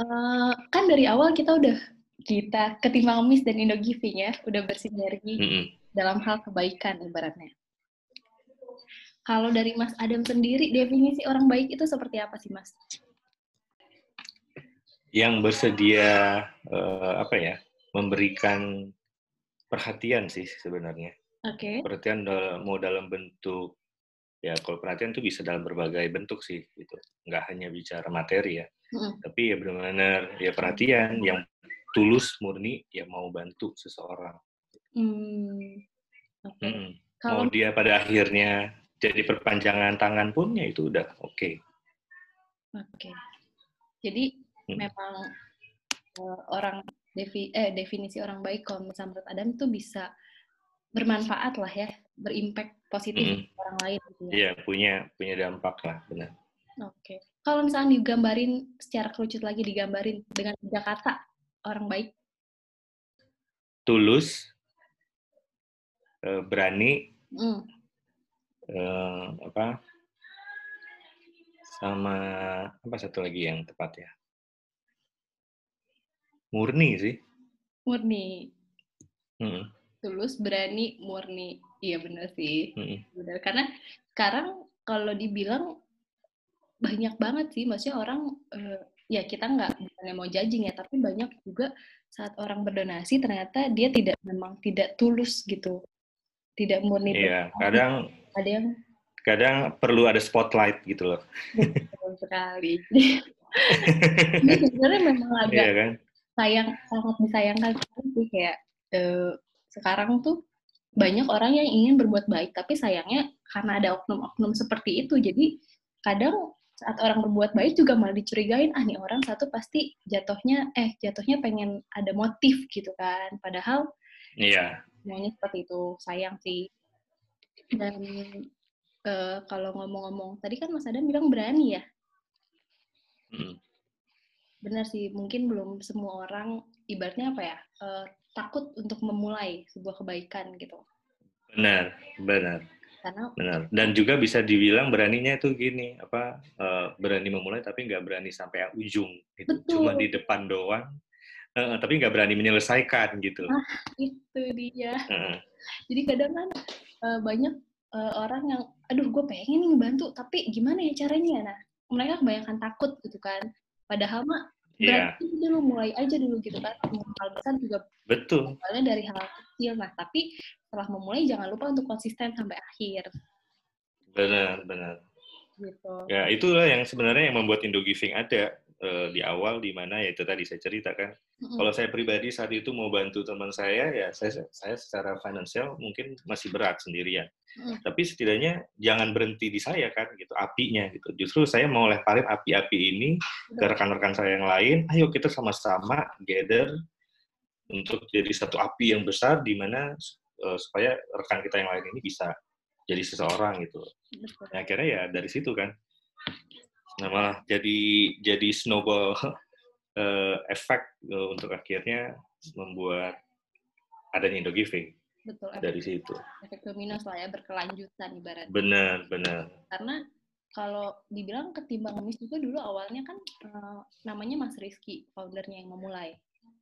uh, [LAUGHS] kan dari awal kita udah kita ketimbang Miss dan Indo Giving ya udah bersinergi mm -hmm. dalam hal kebaikan ibaratnya. Kalau dari Mas Adam sendiri definisi orang baik itu seperti apa sih Mas yang bersedia uh, apa ya memberikan perhatian sih sebenarnya. Oke. Okay. Perhatian mau dalam bentuk ya kalau perhatian itu bisa dalam berbagai bentuk sih gitu nggak hanya bicara materi ya mm. tapi ya benar-benar ya perhatian yang tulus murni ya mau bantu seseorang mm. Okay. Mm. Kalau... mau dia pada akhirnya jadi perpanjangan tangan pun ya itu udah oke okay. oke okay. jadi mm. Memang uh, orang defi eh definisi orang baik kalau misalnya menurut Adam itu bisa bermanfaat lah ya, berimpact positif mm. orang lain gitu ya. Iya, punya punya dampak lah, benar. Oke. Okay. Kalau misalnya digambarin secara kerucut lagi digambarin dengan tiga kata orang baik. Tulus, eh, berani, mm. uh, apa? Sama apa satu lagi yang tepat ya? Murni sih. Murni. Hmm tulus berani murni. Iya benar sih. Hmm. benar karena sekarang kalau dibilang banyak banget sih. Maksudnya orang uh, ya kita nggak bukannya mau judging ya tapi banyak juga saat orang berdonasi ternyata dia tidak memang tidak tulus gitu. Tidak murni. Iya kadang ada yang kadang perlu ada spotlight gitu loh. Betul sekali. Ini [LAUGHS] sebenarnya memang agak iya, kan? Sayang sangat disayangkan sih kayak uh, sekarang tuh banyak orang yang ingin berbuat baik, tapi sayangnya karena ada oknum-oknum seperti itu, jadi kadang saat orang berbuat baik juga malah dicurigain, ah nih orang satu pasti jatuhnya, eh jatuhnya pengen ada motif gitu kan, padahal iya semuanya seperti itu, sayang sih. Dan uh, kalau ngomong-ngomong, tadi kan Mas Adam bilang berani ya? Hmm. Benar sih, mungkin belum semua orang, ibaratnya apa ya, uh, takut untuk memulai sebuah kebaikan gitu. Benar, benar. Karena benar. Dan juga bisa dibilang beraninya itu gini, apa uh, berani memulai tapi nggak berani sampai ujung, gitu. Betul. Cuma di depan doang, uh, tapi nggak berani menyelesaikan gitu. Nah, itu dia. Uh. Jadi kadang kan uh, banyak uh, orang yang, aduh gue pengen nih bantu, tapi gimana ya caranya? Nah, mereka kebanyakan takut gitu kan. Padahal mah Iya. Berarti dulu mulai aja dulu gitu kan. Hal besar juga betul. Mulai dari hal kecil. Nah, tapi setelah memulai jangan lupa untuk konsisten sampai akhir. Benar, benar. Gitu. Ya itulah yang sebenarnya yang membuat Indo Giving ada uh, di awal di mana ya itu tadi saya ceritakan. Mm-hmm. Kalau saya pribadi saat itu mau bantu teman saya ya saya saya secara finansial mungkin masih berat sendirian. Mm-hmm. Tapi setidaknya jangan berhenti di saya kan gitu apinya gitu. Justru saya mau lemparin api-api ini ke rekan-rekan saya yang lain. Ayo kita sama-sama gather untuk jadi satu api yang besar di mana uh, supaya rekan kita yang lain ini bisa jadi seseorang gitu. Nah, akhirnya ya dari situ kan. Nah, malah jadi jadi snowball uh, efek uh, untuk akhirnya membuat adanya Indo Giving. Betul. Dari efek, situ. Efek domino lah ya berkelanjutan ibaratnya. Benar, benar. Karena kalau dibilang ketimbang ngemis juga dulu awalnya kan uh, namanya Mas Rizky, foundernya yang memulai.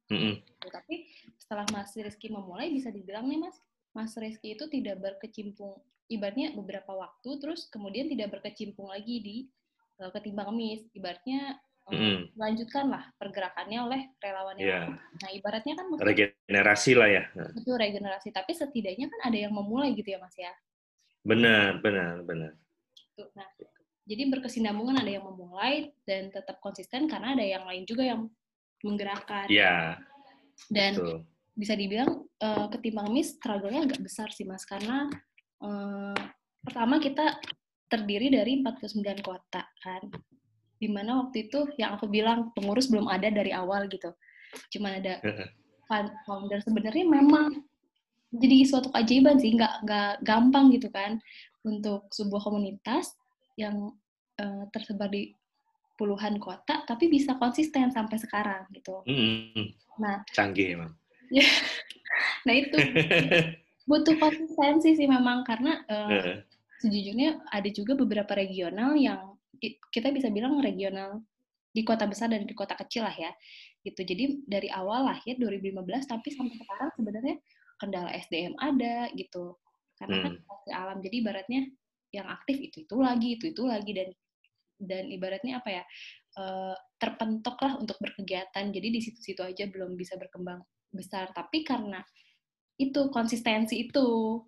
Mm -hmm. Tapi setelah Mas Rizky memulai bisa dibilang nih Mas, Mas Rizky itu tidak berkecimpung ibaratnya beberapa waktu terus kemudian tidak berkecimpung lagi di ketimbang mis ibaratnya uh, mm. melanjutkanlah pergerakannya oleh relawan yeah. nah ibaratnya kan regenerasi lah ya itu regenerasi tapi setidaknya kan ada yang memulai gitu ya mas ya benar benar benar nah jadi berkesinambungan ada yang memulai dan tetap konsisten karena ada yang lain juga yang menggerakkan yeah. dan Betul. bisa dibilang uh, ketimbang mis struggle-nya agak besar sih mas karena uh, pertama kita terdiri dari 49 kota kan. Di mana waktu itu yang aku bilang pengurus belum ada dari awal gitu. Cuma ada [LAUGHS] founder. Sebenarnya memang jadi suatu keajaiban sih nggak nggak gampang gitu kan untuk sebuah komunitas yang uh, tersebar di puluhan kota tapi bisa konsisten sampai sekarang gitu. Mm, nah, canggih emang. [LAUGHS] nah itu. [LAUGHS] Butuh konsistensi sih memang karena uh, sejujurnya ada juga beberapa regional yang kita bisa bilang regional di kota besar dan di kota kecil lah ya gitu. Jadi dari awal lah ya 2015 tapi sampai sekarang sebenarnya kendala SDM ada gitu. Karena kan hmm. alam. Jadi ibaratnya yang aktif itu itu lagi itu itu lagi. Dan dan ibaratnya apa ya uh, terpentok lah untuk berkegiatan. Jadi di situ-situ aja belum bisa berkembang besar. Tapi karena itu konsistensi itu.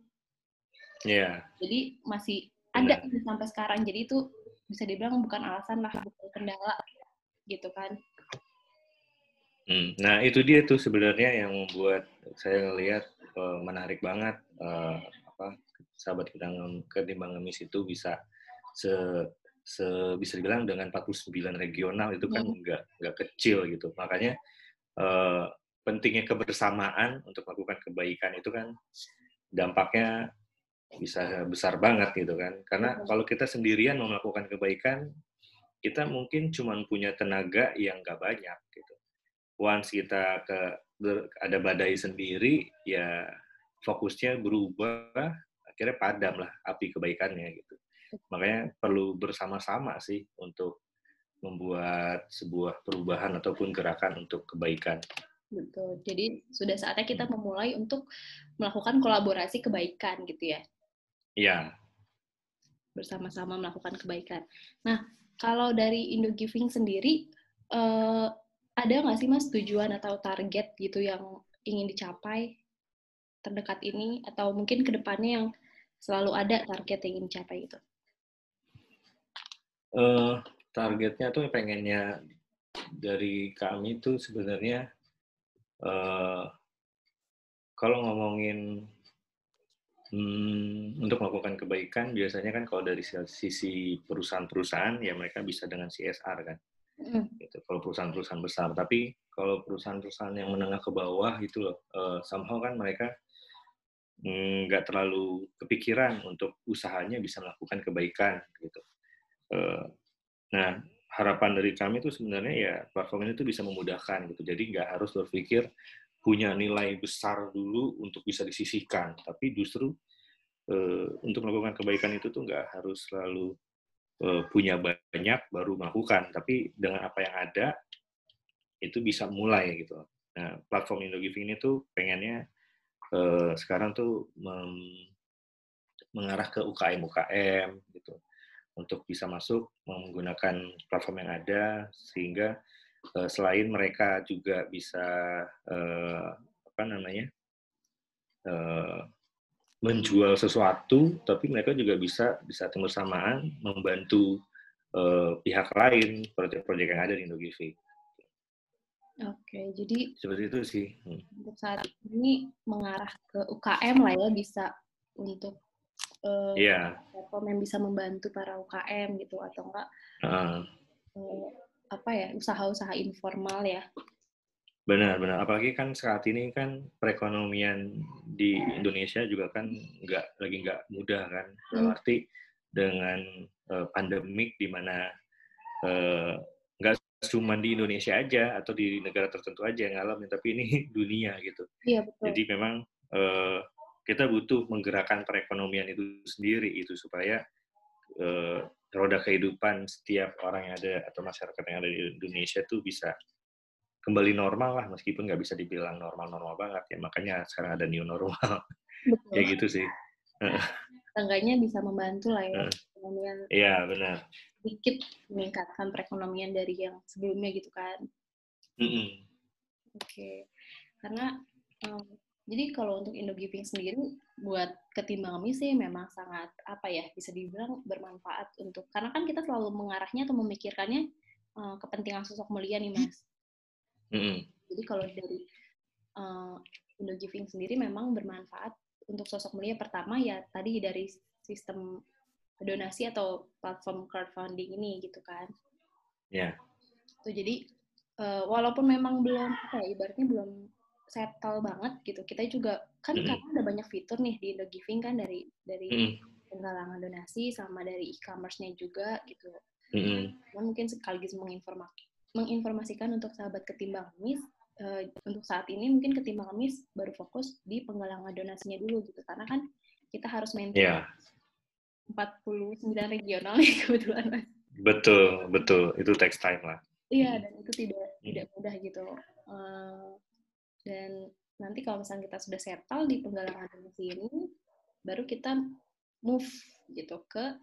Iya. Yeah. Jadi masih ada yeah. sampai sekarang. Jadi itu bisa dibilang bukan alasan lah, bukan kendala gitu kan. Hmm. Nah itu dia tuh sebenarnya yang membuat saya ngelihat uh, menarik banget uh, apa sahabat kita ketimbang ngemis itu bisa se, se bisa dibilang dengan 49 regional itu kan hmm. nggak nggak kecil gitu makanya uh, pentingnya kebersamaan untuk melakukan kebaikan itu kan dampaknya bisa besar banget gitu kan. Karena kalau kita sendirian mau melakukan kebaikan, kita mungkin cuma punya tenaga yang gak banyak gitu. Once kita ke ada badai sendiri, ya fokusnya berubah, akhirnya padam lah api kebaikannya gitu. Makanya perlu bersama-sama sih untuk membuat sebuah perubahan ataupun gerakan untuk kebaikan. Betul. Jadi sudah saatnya kita memulai untuk melakukan kolaborasi kebaikan gitu ya. Iya. Bersama-sama melakukan kebaikan. Nah, kalau dari Indo Giving sendiri, eh, ada nggak sih mas tujuan atau target gitu yang ingin dicapai terdekat ini atau mungkin ke depannya yang selalu ada target yang ingin dicapai itu? Uh, targetnya tuh pengennya dari kami itu sebenarnya uh, kalau ngomongin hmm, untuk melakukan kebaikan biasanya kan kalau dari sisi perusahaan-perusahaan ya mereka bisa dengan CSR kan mm. gitu kalau perusahaan-perusahaan besar tapi kalau perusahaan-perusahaan yang menengah ke bawah itu loh uh, somehow kan mereka nggak terlalu kepikiran untuk usahanya bisa melakukan kebaikan gitu uh, nah harapan dari kami itu sebenarnya ya platform ini tuh bisa memudahkan gitu. Jadi nggak harus berpikir punya nilai besar dulu untuk bisa disisihkan, tapi justru uh, untuk melakukan kebaikan itu tuh nggak harus selalu uh, punya banyak baru melakukan, tapi dengan apa yang ada itu bisa mulai gitu. Nah, platform Indo Giving ini tuh pengennya uh, sekarang tuh mengarah ke UKM UKM gitu. Untuk bisa masuk menggunakan platform yang ada sehingga selain mereka juga bisa uh, apa namanya uh, menjual sesuatu, tapi mereka juga bisa bisa saat bersamaan membantu uh, pihak lain proyek-proyek yang ada di Indogiving. Oke, jadi seperti itu sih. Hmm. Untuk saat ini mengarah ke UKM lah ya bisa untuk uh, yeah. platform yang bisa membantu para UKM gitu atau enggak uh. Uh, apa ya usaha-usaha informal ya. Benar, benar. Apalagi kan saat ini kan perekonomian di Indonesia juga kan nggak lagi nggak mudah kan. Hmm. Arti dengan uh, pandemik di mana uh, cuma di Indonesia aja atau di negara tertentu aja yang ngalamin, tapi ini [LAUGHS] dunia gitu. Iya, betul. Jadi memang uh, kita butuh menggerakkan perekonomian itu sendiri itu supaya uh, roda kehidupan setiap orang yang ada atau masyarakat yang ada di Indonesia itu bisa kembali normal lah meskipun nggak bisa dibilang normal-normal banget ya makanya sekarang ada new normal kayak gitu sih. Tangganya bisa membantu lah ya. Iya benar sedikit meningkatkan perekonomian dari yang sebelumnya gitu kan. Mm -hmm. Oke, okay. karena um, jadi kalau untuk Indo Giving sendiri buat ketimbang kami sih memang sangat apa ya bisa dibilang bermanfaat untuk karena kan kita selalu mengarahnya atau memikirkannya uh, kepentingan sosok mulia nih mas. Mm -hmm. Jadi kalau dari uh, Indo Giving sendiri memang bermanfaat untuk sosok mulia pertama ya tadi dari sistem donasi atau platform crowdfunding ini gitu kan. Ya. Yeah. Tuh jadi uh, walaupun memang belum apa ya, ibaratnya belum settle banget gitu. Kita juga kan mm -hmm. karena ada banyak fitur nih di Indo Giving kan dari dari mm -hmm. penggalangan donasi sama dari e-commerce-nya juga gitu. Mm -hmm. mungkin sekaligus menginforma menginformasikan untuk sahabat ketimbang mis uh, untuk saat ini mungkin ketimbang mis baru fokus di penggalangan donasinya dulu gitu karena kan kita harus maintain yeah 49 regional nih [LAUGHS] kebetulan mas. Betul, betul. Itu text time lah. Iya, dan itu tidak hmm. tidak mudah gitu. Uh, dan nanti kalau misalnya kita sudah settle di penggalangan donasi ini, baru kita move gitu ke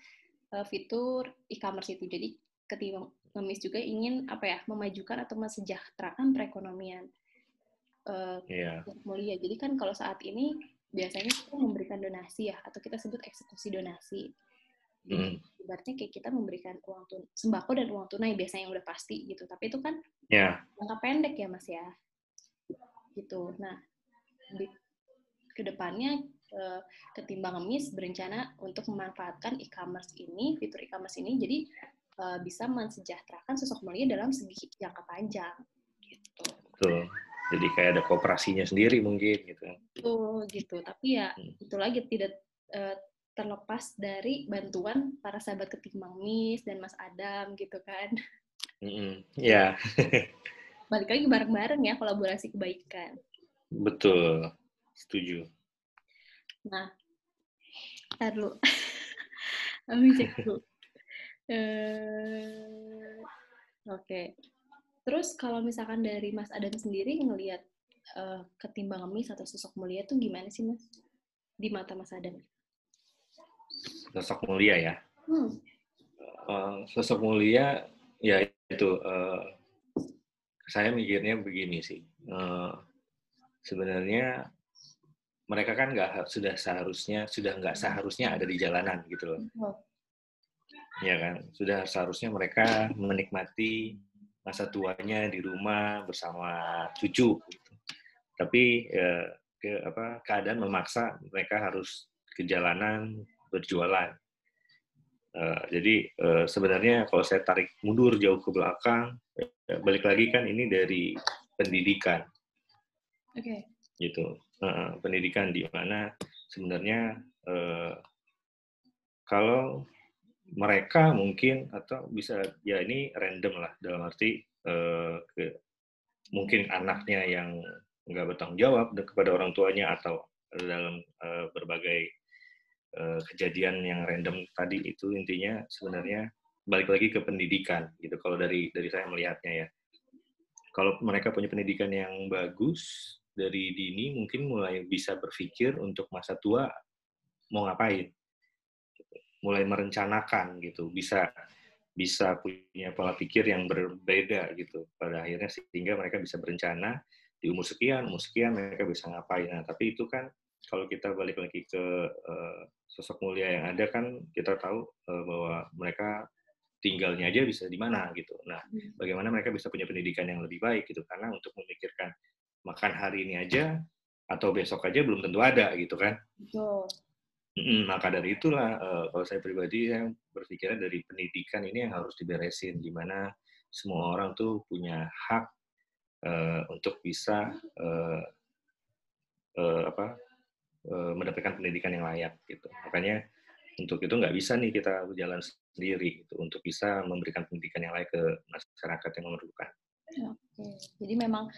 uh, fitur e-commerce itu. Jadi ketika ngemis juga ingin apa ya memajukan atau mesejahterakan perekonomian uh, yeah. mulia. Jadi kan kalau saat ini biasanya kita memberikan donasi ya atau kita sebut eksekusi donasi. Hmm. Berarti kayak kita memberikan uang tun sembako dan uang tunai biasanya yang udah pasti gitu. Tapi itu kan yeah. jangka pendek ya mas ya. Gitu. Nah di ke depannya uh, ketimbang ngemis berencana untuk memanfaatkan e-commerce ini, fitur e-commerce ini, jadi uh, bisa mensejahterakan sosok mulia dalam segi jangka panjang. Gitu. Betul jadi kayak ada kooperasinya sendiri mungkin gitu tuh gitu tapi ya hmm. itu lagi tidak uh, terlepas dari bantuan para sahabat ketimbang Miss dan Mas Adam gitu kan mm ya yeah. [LAUGHS] balik lagi bareng-bareng ya kolaborasi kebaikan betul setuju nah ntar dulu [LAUGHS] kami cek dulu uh, oke okay. Terus kalau misalkan dari Mas Adam sendiri ngelihat uh, ketimbang ngemis atau sosok mulia tuh gimana sih Mas di mata Mas Adam? Sosok mulia ya. Hmm. Uh, sosok mulia ya itu uh, saya mikirnya begini sih. Uh, sebenarnya mereka kan nggak sudah seharusnya sudah nggak seharusnya ada di jalanan gitu loh. Oh. Ya kan, sudah seharusnya mereka menikmati masa tuanya di rumah bersama cucu. Gitu. Tapi ya, ke, apa, keadaan memaksa mereka harus ke jalanan berjualan. Uh, jadi uh, sebenarnya kalau saya tarik mundur jauh ke belakang, balik lagi kan ini dari pendidikan. Oke. Okay. Gitu. Uh, pendidikan di mana sebenarnya uh, kalau mereka mungkin atau bisa ya ini random lah dalam arti uh, ke, mungkin anaknya yang nggak bertanggung jawab kepada orang tuanya atau dalam uh, berbagai uh, kejadian yang random tadi itu intinya sebenarnya balik lagi ke pendidikan gitu kalau dari dari saya melihatnya ya. Kalau mereka punya pendidikan yang bagus dari dini mungkin mulai bisa berpikir untuk masa tua mau ngapain? Mulai merencanakan gitu bisa bisa punya pola pikir yang berbeda gitu. Pada akhirnya sehingga mereka bisa berencana di umur sekian umur sekian mereka bisa ngapain. Nah tapi itu kan kalau kita balik lagi ke uh, sosok mulia yang ada kan kita tahu uh, bahwa mereka tinggalnya aja bisa di mana gitu. Nah, hmm. bagaimana mereka bisa punya pendidikan yang lebih baik gitu karena untuk memikirkan makan hari ini aja atau besok aja belum tentu ada gitu kan. Betul. Mm, maka dari itulah uh, kalau saya pribadi yang berpikirnya dari pendidikan ini yang harus diberesin di mana semua orang tuh punya hak uh, untuk bisa uh, uh, apa uh, mendapatkan pendidikan yang layak gitu. Makanya untuk itu nggak bisa nih kita berjalan sendiri gitu, untuk bisa memberikan pendidikan yang layak ke masyarakat yang memerlukan. Oke, jadi memang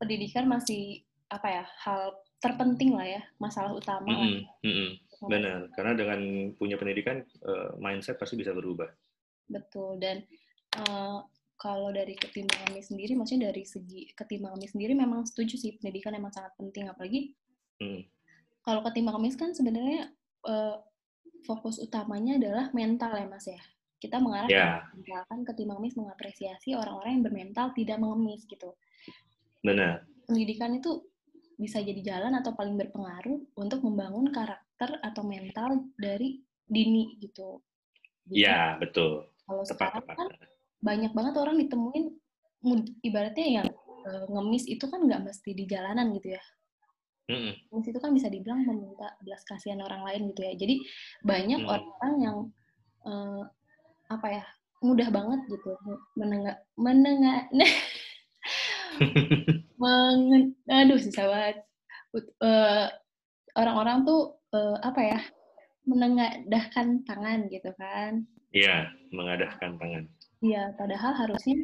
pendidikan masih apa ya hal terpenting lah ya masalah utama. Mm -hmm. Mm -hmm. Benar, karena dengan punya pendidikan uh, mindset pasti bisa berubah. Betul dan uh, kalau dari ketimbang kami sendiri, maksudnya dari segi ketimbang kami sendiri memang setuju sih pendidikan memang sangat penting apalagi hmm. kalau ketimbang kami kan sebenarnya uh, fokus utamanya adalah mental ya mas ya kita mengarah yeah. misalkan ketimbang mis mengapresiasi orang-orang yang bermental tidak mengemis gitu. Benar. Pendidikan itu bisa jadi jalan atau paling berpengaruh untuk membangun karakter atau mental dari dini gitu. Iya, betul. Kalau sekarang tepat. kan banyak banget orang ditemuin ibaratnya yang uh, ngemis itu kan nggak mesti di jalanan gitu ya. Mm -hmm. itu kan bisa dibilang meminta belas kasihan orang lain gitu ya. Jadi banyak orang-orang mm -hmm. yang uh, apa ya mudah banget gitu menengah menengah [LAUGHS] mengen, aduh susah banget uh, orang-orang tuh uh, apa ya menengadahkan tangan gitu kan iya mengadahkan tangan iya padahal harusnya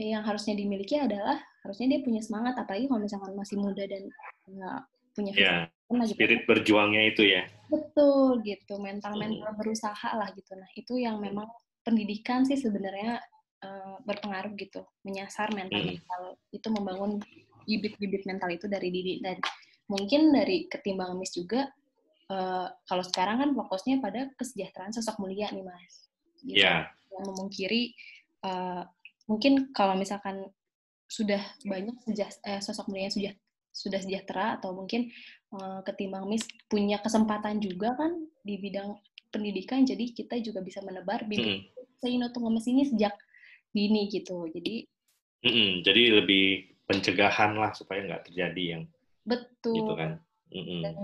yang harusnya dimiliki adalah harusnya dia punya semangat apalagi kalau misalkan masih muda dan nggak punya ya, gitu. spirit berjuangnya itu ya. Betul gitu. Mental mental berusaha lah gitu. Nah itu yang memang pendidikan sih sebenarnya uh, berpengaruh gitu. Menyasar mental. Mental hmm. itu membangun bibit-bibit mental itu dari diri. Dan mungkin dari ketimbang mis juga uh, kalau sekarang kan fokusnya pada kesejahteraan sosok mulia nih mas. Gitu. yeah. yang memungkiri uh, mungkin kalau misalkan sudah banyak sejah, eh, sosok mulia yang sudah sudah sejahtera atau mungkin uh, ketimbang mis punya kesempatan juga kan di bidang pendidikan jadi kita juga bisa menebar bibit hmm. Seino ngemes ini sejak dini gitu jadi hmm, jadi lebih pencegahan lah supaya nggak terjadi yang betul gitu kan hmm. dan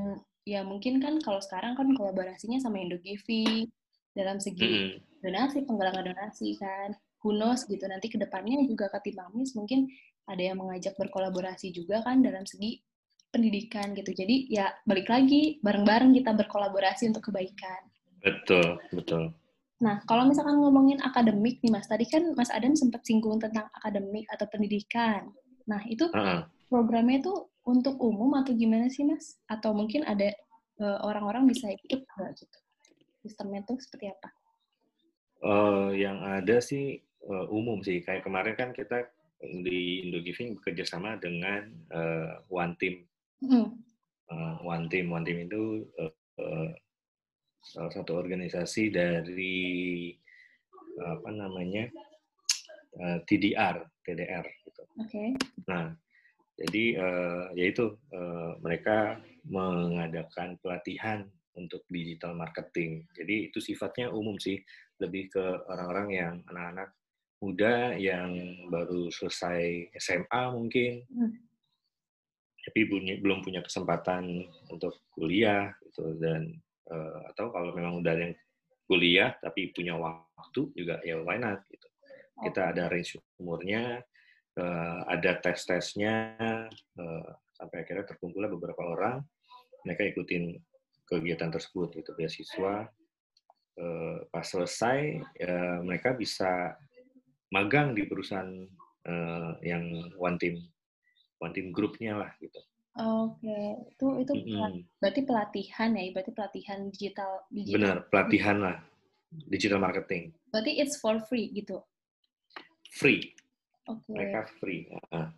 ya mungkin kan kalau sekarang kan kolaborasinya sama Indogiving dalam segi hmm. donasi penggalangan donasi kan Hunos gitu nanti ke depannya juga Katimamis mungkin ada yang mengajak berkolaborasi juga kan dalam segi pendidikan gitu jadi ya balik lagi bareng-bareng kita berkolaborasi untuk kebaikan Betul, betul. Nah, kalau misalkan ngomongin akademik nih Mas, tadi kan Mas Adam sempat singgung tentang akademik atau pendidikan. Nah, itu uh -huh. programnya itu untuk umum atau gimana sih Mas? Atau mungkin ada orang e, orang-orang bisa ikut nggak gitu? Sistemnya itu seperti apa? Uh, yang ada sih uh, umum sih. Kayak kemarin kan kita di Indogiving bekerja sama dengan uh, One Team. Mm. Uh, One Team, One Team itu uh, uh, salah satu organisasi dari apa namanya uh, TDR, TDR gitu. Oke. Okay. Nah, jadi uh, yaitu uh, mereka mengadakan pelatihan untuk digital marketing. Jadi itu sifatnya umum sih, lebih ke orang-orang yang anak-anak muda yang baru selesai SMA mungkin, hmm. tapi belum punya kesempatan untuk kuliah gitu. Dan uh, atau kalau memang udah ada yang kuliah tapi punya waktu juga ya why not gitu. Kita ada range umurnya, uh, ada tes-tesnya uh, sampai akhirnya terkumpullah beberapa orang. Mereka ikutin kegiatan tersebut gitu beasiswa. Uh, pas selesai uh, mereka bisa magang di perusahaan uh, yang one team one team grupnya lah gitu Oke, itu itu mm-hmm. berarti pelatihan ya, berarti pelatihan digital, digital. Benar, pelatihan lah, digital marketing. Berarti it's for free gitu? Free. Oke. Okay. Mereka free. Nah,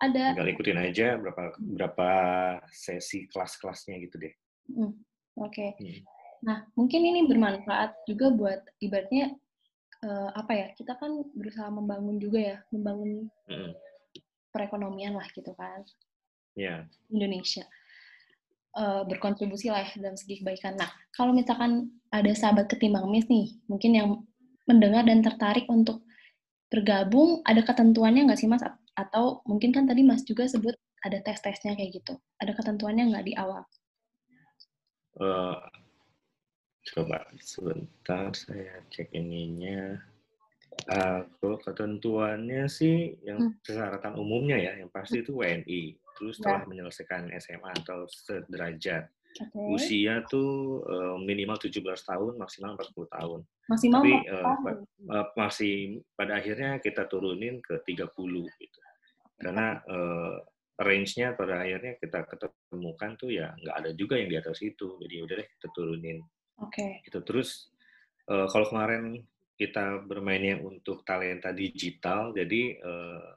Ada. Tinggal ikutin aja berapa berapa sesi kelas-kelasnya gitu deh. Mm. Oke. Okay. Mm. Nah, mungkin ini bermanfaat juga buat ibaratnya uh, apa ya? Kita kan berusaha membangun juga ya, membangun mm. perekonomian lah gitu kan yeah. Indonesia. uh, berkontribusi lah dalam segi kebaikan. Nah, kalau misalkan ada sahabat ketimbang Miss nih, mungkin yang mendengar dan tertarik untuk bergabung, ada ketentuannya nggak sih Mas? Atau mungkin kan tadi Mas juga sebut ada tes-tesnya kayak gitu. Ada ketentuannya nggak di awal? Uh, coba sebentar saya cek ininya. Uh, kalau ketentuannya sih yang hmm. persyaratan umumnya ya, yang pasti itu WNI. Terus setelah ya. menyelesaikan SMA atau sederajat. Okay. Usia tuh uh, minimal 17 tahun, maksimal 40 tahun. Maksimal Tapi uh, uh, masih pada akhirnya kita turunin ke 30 gitu. Karena uh, range-nya pada akhirnya kita ketemukan tuh ya nggak ada juga yang di atas itu. Jadi udah deh kita turunin. Oke. Okay. Itu terus uh, kalau kemarin kita bermainnya untuk talenta digital, jadi uh,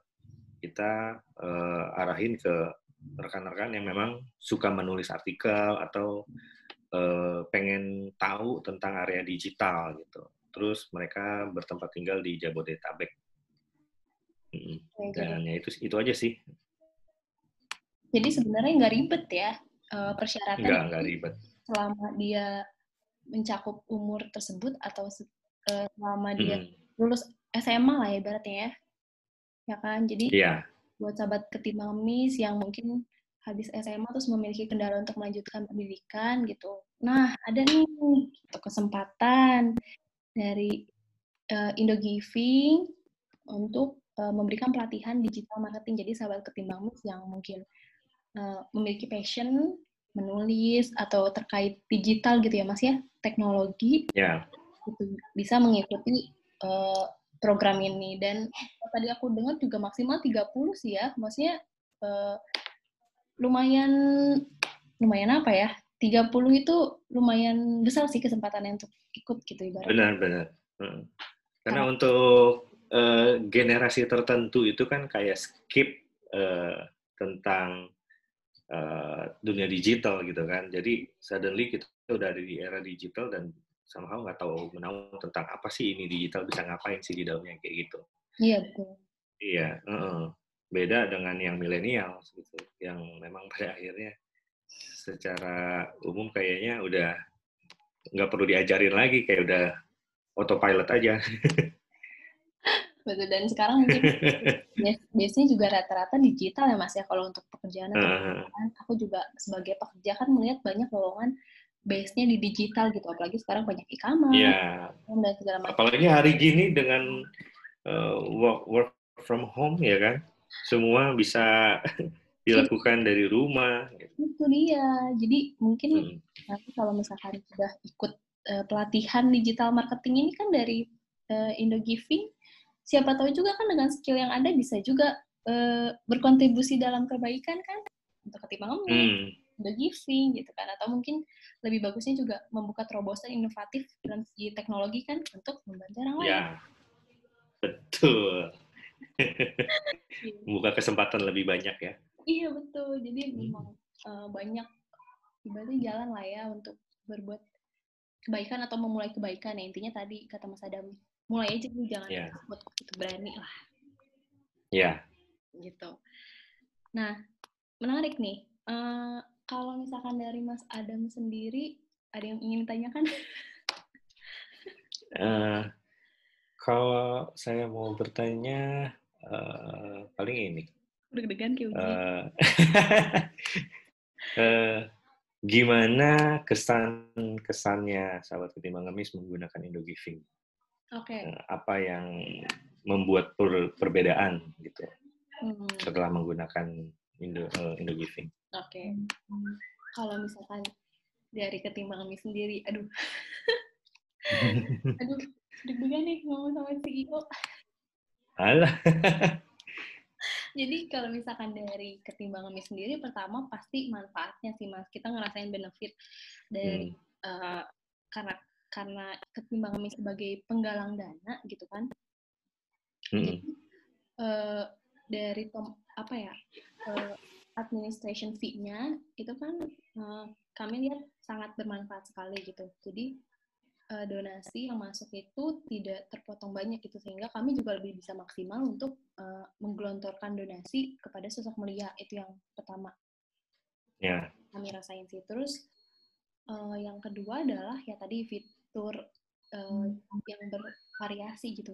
kita uh, arahin ke rekan-rekan yang memang suka menulis artikel atau uh, pengen tahu tentang area digital gitu. Terus mereka bertempat tinggal di Jabodetabek. Hmm. Dan ya itu itu aja sih. Jadi sebenarnya nggak ribet ya uh, persyaratan. Nggak nggak ribet. Selama dia mencakup umur tersebut atau uh, selama dia hmm. lulus SMA lah ya ibaratnya ya. Ya kan? Jadi yeah buat sahabat ketimbang Miss yang mungkin habis SMA terus memiliki kendala untuk melanjutkan pendidikan gitu. Nah, ada nih untuk kesempatan dari uh, Indo Giving untuk uh, memberikan pelatihan digital marketing. Jadi sahabat ketimbang yang mungkin uh, memiliki passion menulis atau terkait digital gitu ya Mas ya, teknologi. Ya. Yeah. Itu bisa mengikuti uh, program ini dan tadi aku dengar juga maksimal 30 sih ya maksudnya uh, lumayan lumayan apa ya 30 itu lumayan besar sih kesempatannya untuk ikut gitu ibaratnya benar benar hmm. karena nah. untuk uh, generasi tertentu itu kan kayak skip uh, tentang uh, dunia digital gitu kan jadi suddenly kita udah ada di era digital dan somehow nggak tahu menahu tentang apa sih ini digital bisa ngapain sih di dalamnya kayak gitu. Iya betul. Iya, uh -uh. beda dengan yang milenial gitu, yang memang pada akhirnya secara umum kayaknya udah nggak perlu diajarin lagi, kayak udah autopilot aja. [LAUGHS] Betul, dan sekarang mungkin [LAUGHS] biasanya juga rata-rata digital ya mas ya kalau untuk pekerjaan atau uh. aku juga sebagai pekerja kan melihat banyak lowongan base-nya di digital gitu apalagi sekarang banyak e-commerce yeah. dan segala macam. Apalagi hari gini dengan uh, work work from home ya kan, semua bisa [LAUGHS] dilakukan dari rumah. Itu dia. Jadi mungkin hmm. nanti kalau misalkan sudah ikut uh, pelatihan digital marketing ini kan dari uh, Indo Giving, siapa tahu juga kan dengan skill yang ada bisa juga uh, berkontribusi dalam kebaikan kan untuk ketimbangan hmm the giving gitu kan atau mungkin lebih bagusnya juga membuka terobosan inovatif dalam segi teknologi kan untuk membantu orang lain. Ya, betul. membuka kesempatan lebih banyak ya. Iya betul. Jadi hmm. memang uh, banyak ibaratnya jalan lah ya untuk berbuat kebaikan atau memulai kebaikan ya intinya tadi kata Mas Adam mulai aja dulu jangan yeah. takut gitu berani lah. Iya. Yeah. Gitu. Nah menarik nih. Uh, kalau misalkan dari Mas Adam sendiri, ada yang ingin ditanyakan? uh, [LAUGHS] kalau saya mau bertanya, uh, paling ini. Deg-degan kayak uh, uh, [LAUGHS] gimana kesan kesannya sahabat ketimbang ngemis menggunakan Indo Giving? Oke. Okay. Uh, apa yang membuat per, perbedaan gitu hmm. setelah menggunakan Indo uh, Indo Giving? Oke. Okay. Kalau misalkan dari ketimbang kami sendiri, aduh. [LAUGHS] aduh, deg-degan nih ngomong sama CEO. Alah. Jadi kalau misalkan dari ketimbang kami sendiri, pertama pasti manfaatnya sih mas. Kita ngerasain benefit dari hmm. uh, karena karena ketimbang kami sebagai penggalang dana gitu kan. Jadi uh, dari tom apa ya uh, administration fee-nya itu kan uh, kami lihat sangat bermanfaat sekali gitu. Jadi uh, donasi yang masuk itu tidak terpotong banyak gitu sehingga kami juga lebih bisa maksimal untuk uh, menggelontorkan donasi kepada sosok mulia itu yang pertama. Ya. kami rasain sih. Terus uh, yang kedua adalah ya tadi fitur uh, yang bervariasi gitu.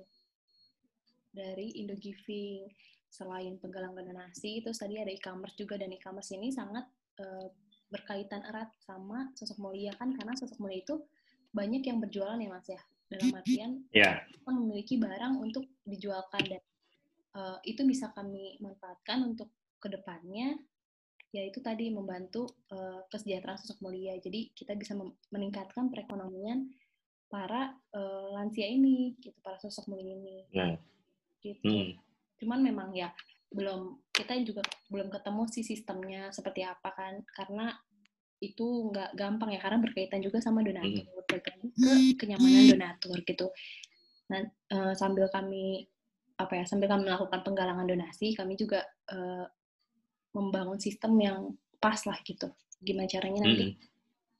Dari Indo Giving selain penggalangan donasi terus tadi ada e-commerce juga dan e-commerce ini sangat uh, berkaitan erat sama sosok mulia kan karena sosok mulia itu banyak yang berjualan ya mas ya. Dalam artian yeah. memiliki barang untuk dijualkan dan uh, itu bisa kami manfaatkan untuk ke depannya yaitu tadi membantu uh, kesejahteraan sosok mulia. Jadi kita bisa meningkatkan perekonomian para uh, lansia ini gitu para sosok mulia ini nah. gitu hmm. cuman memang ya belum kita juga belum ketemu sih sistemnya seperti apa kan karena itu nggak gampang ya karena berkaitan juga sama donatur hmm. ke kenyamanan donatur gitu nah uh, sambil kami apa ya sambil kami melakukan penggalangan donasi kami juga uh, membangun sistem yang pas lah gitu gimana caranya nanti hmm.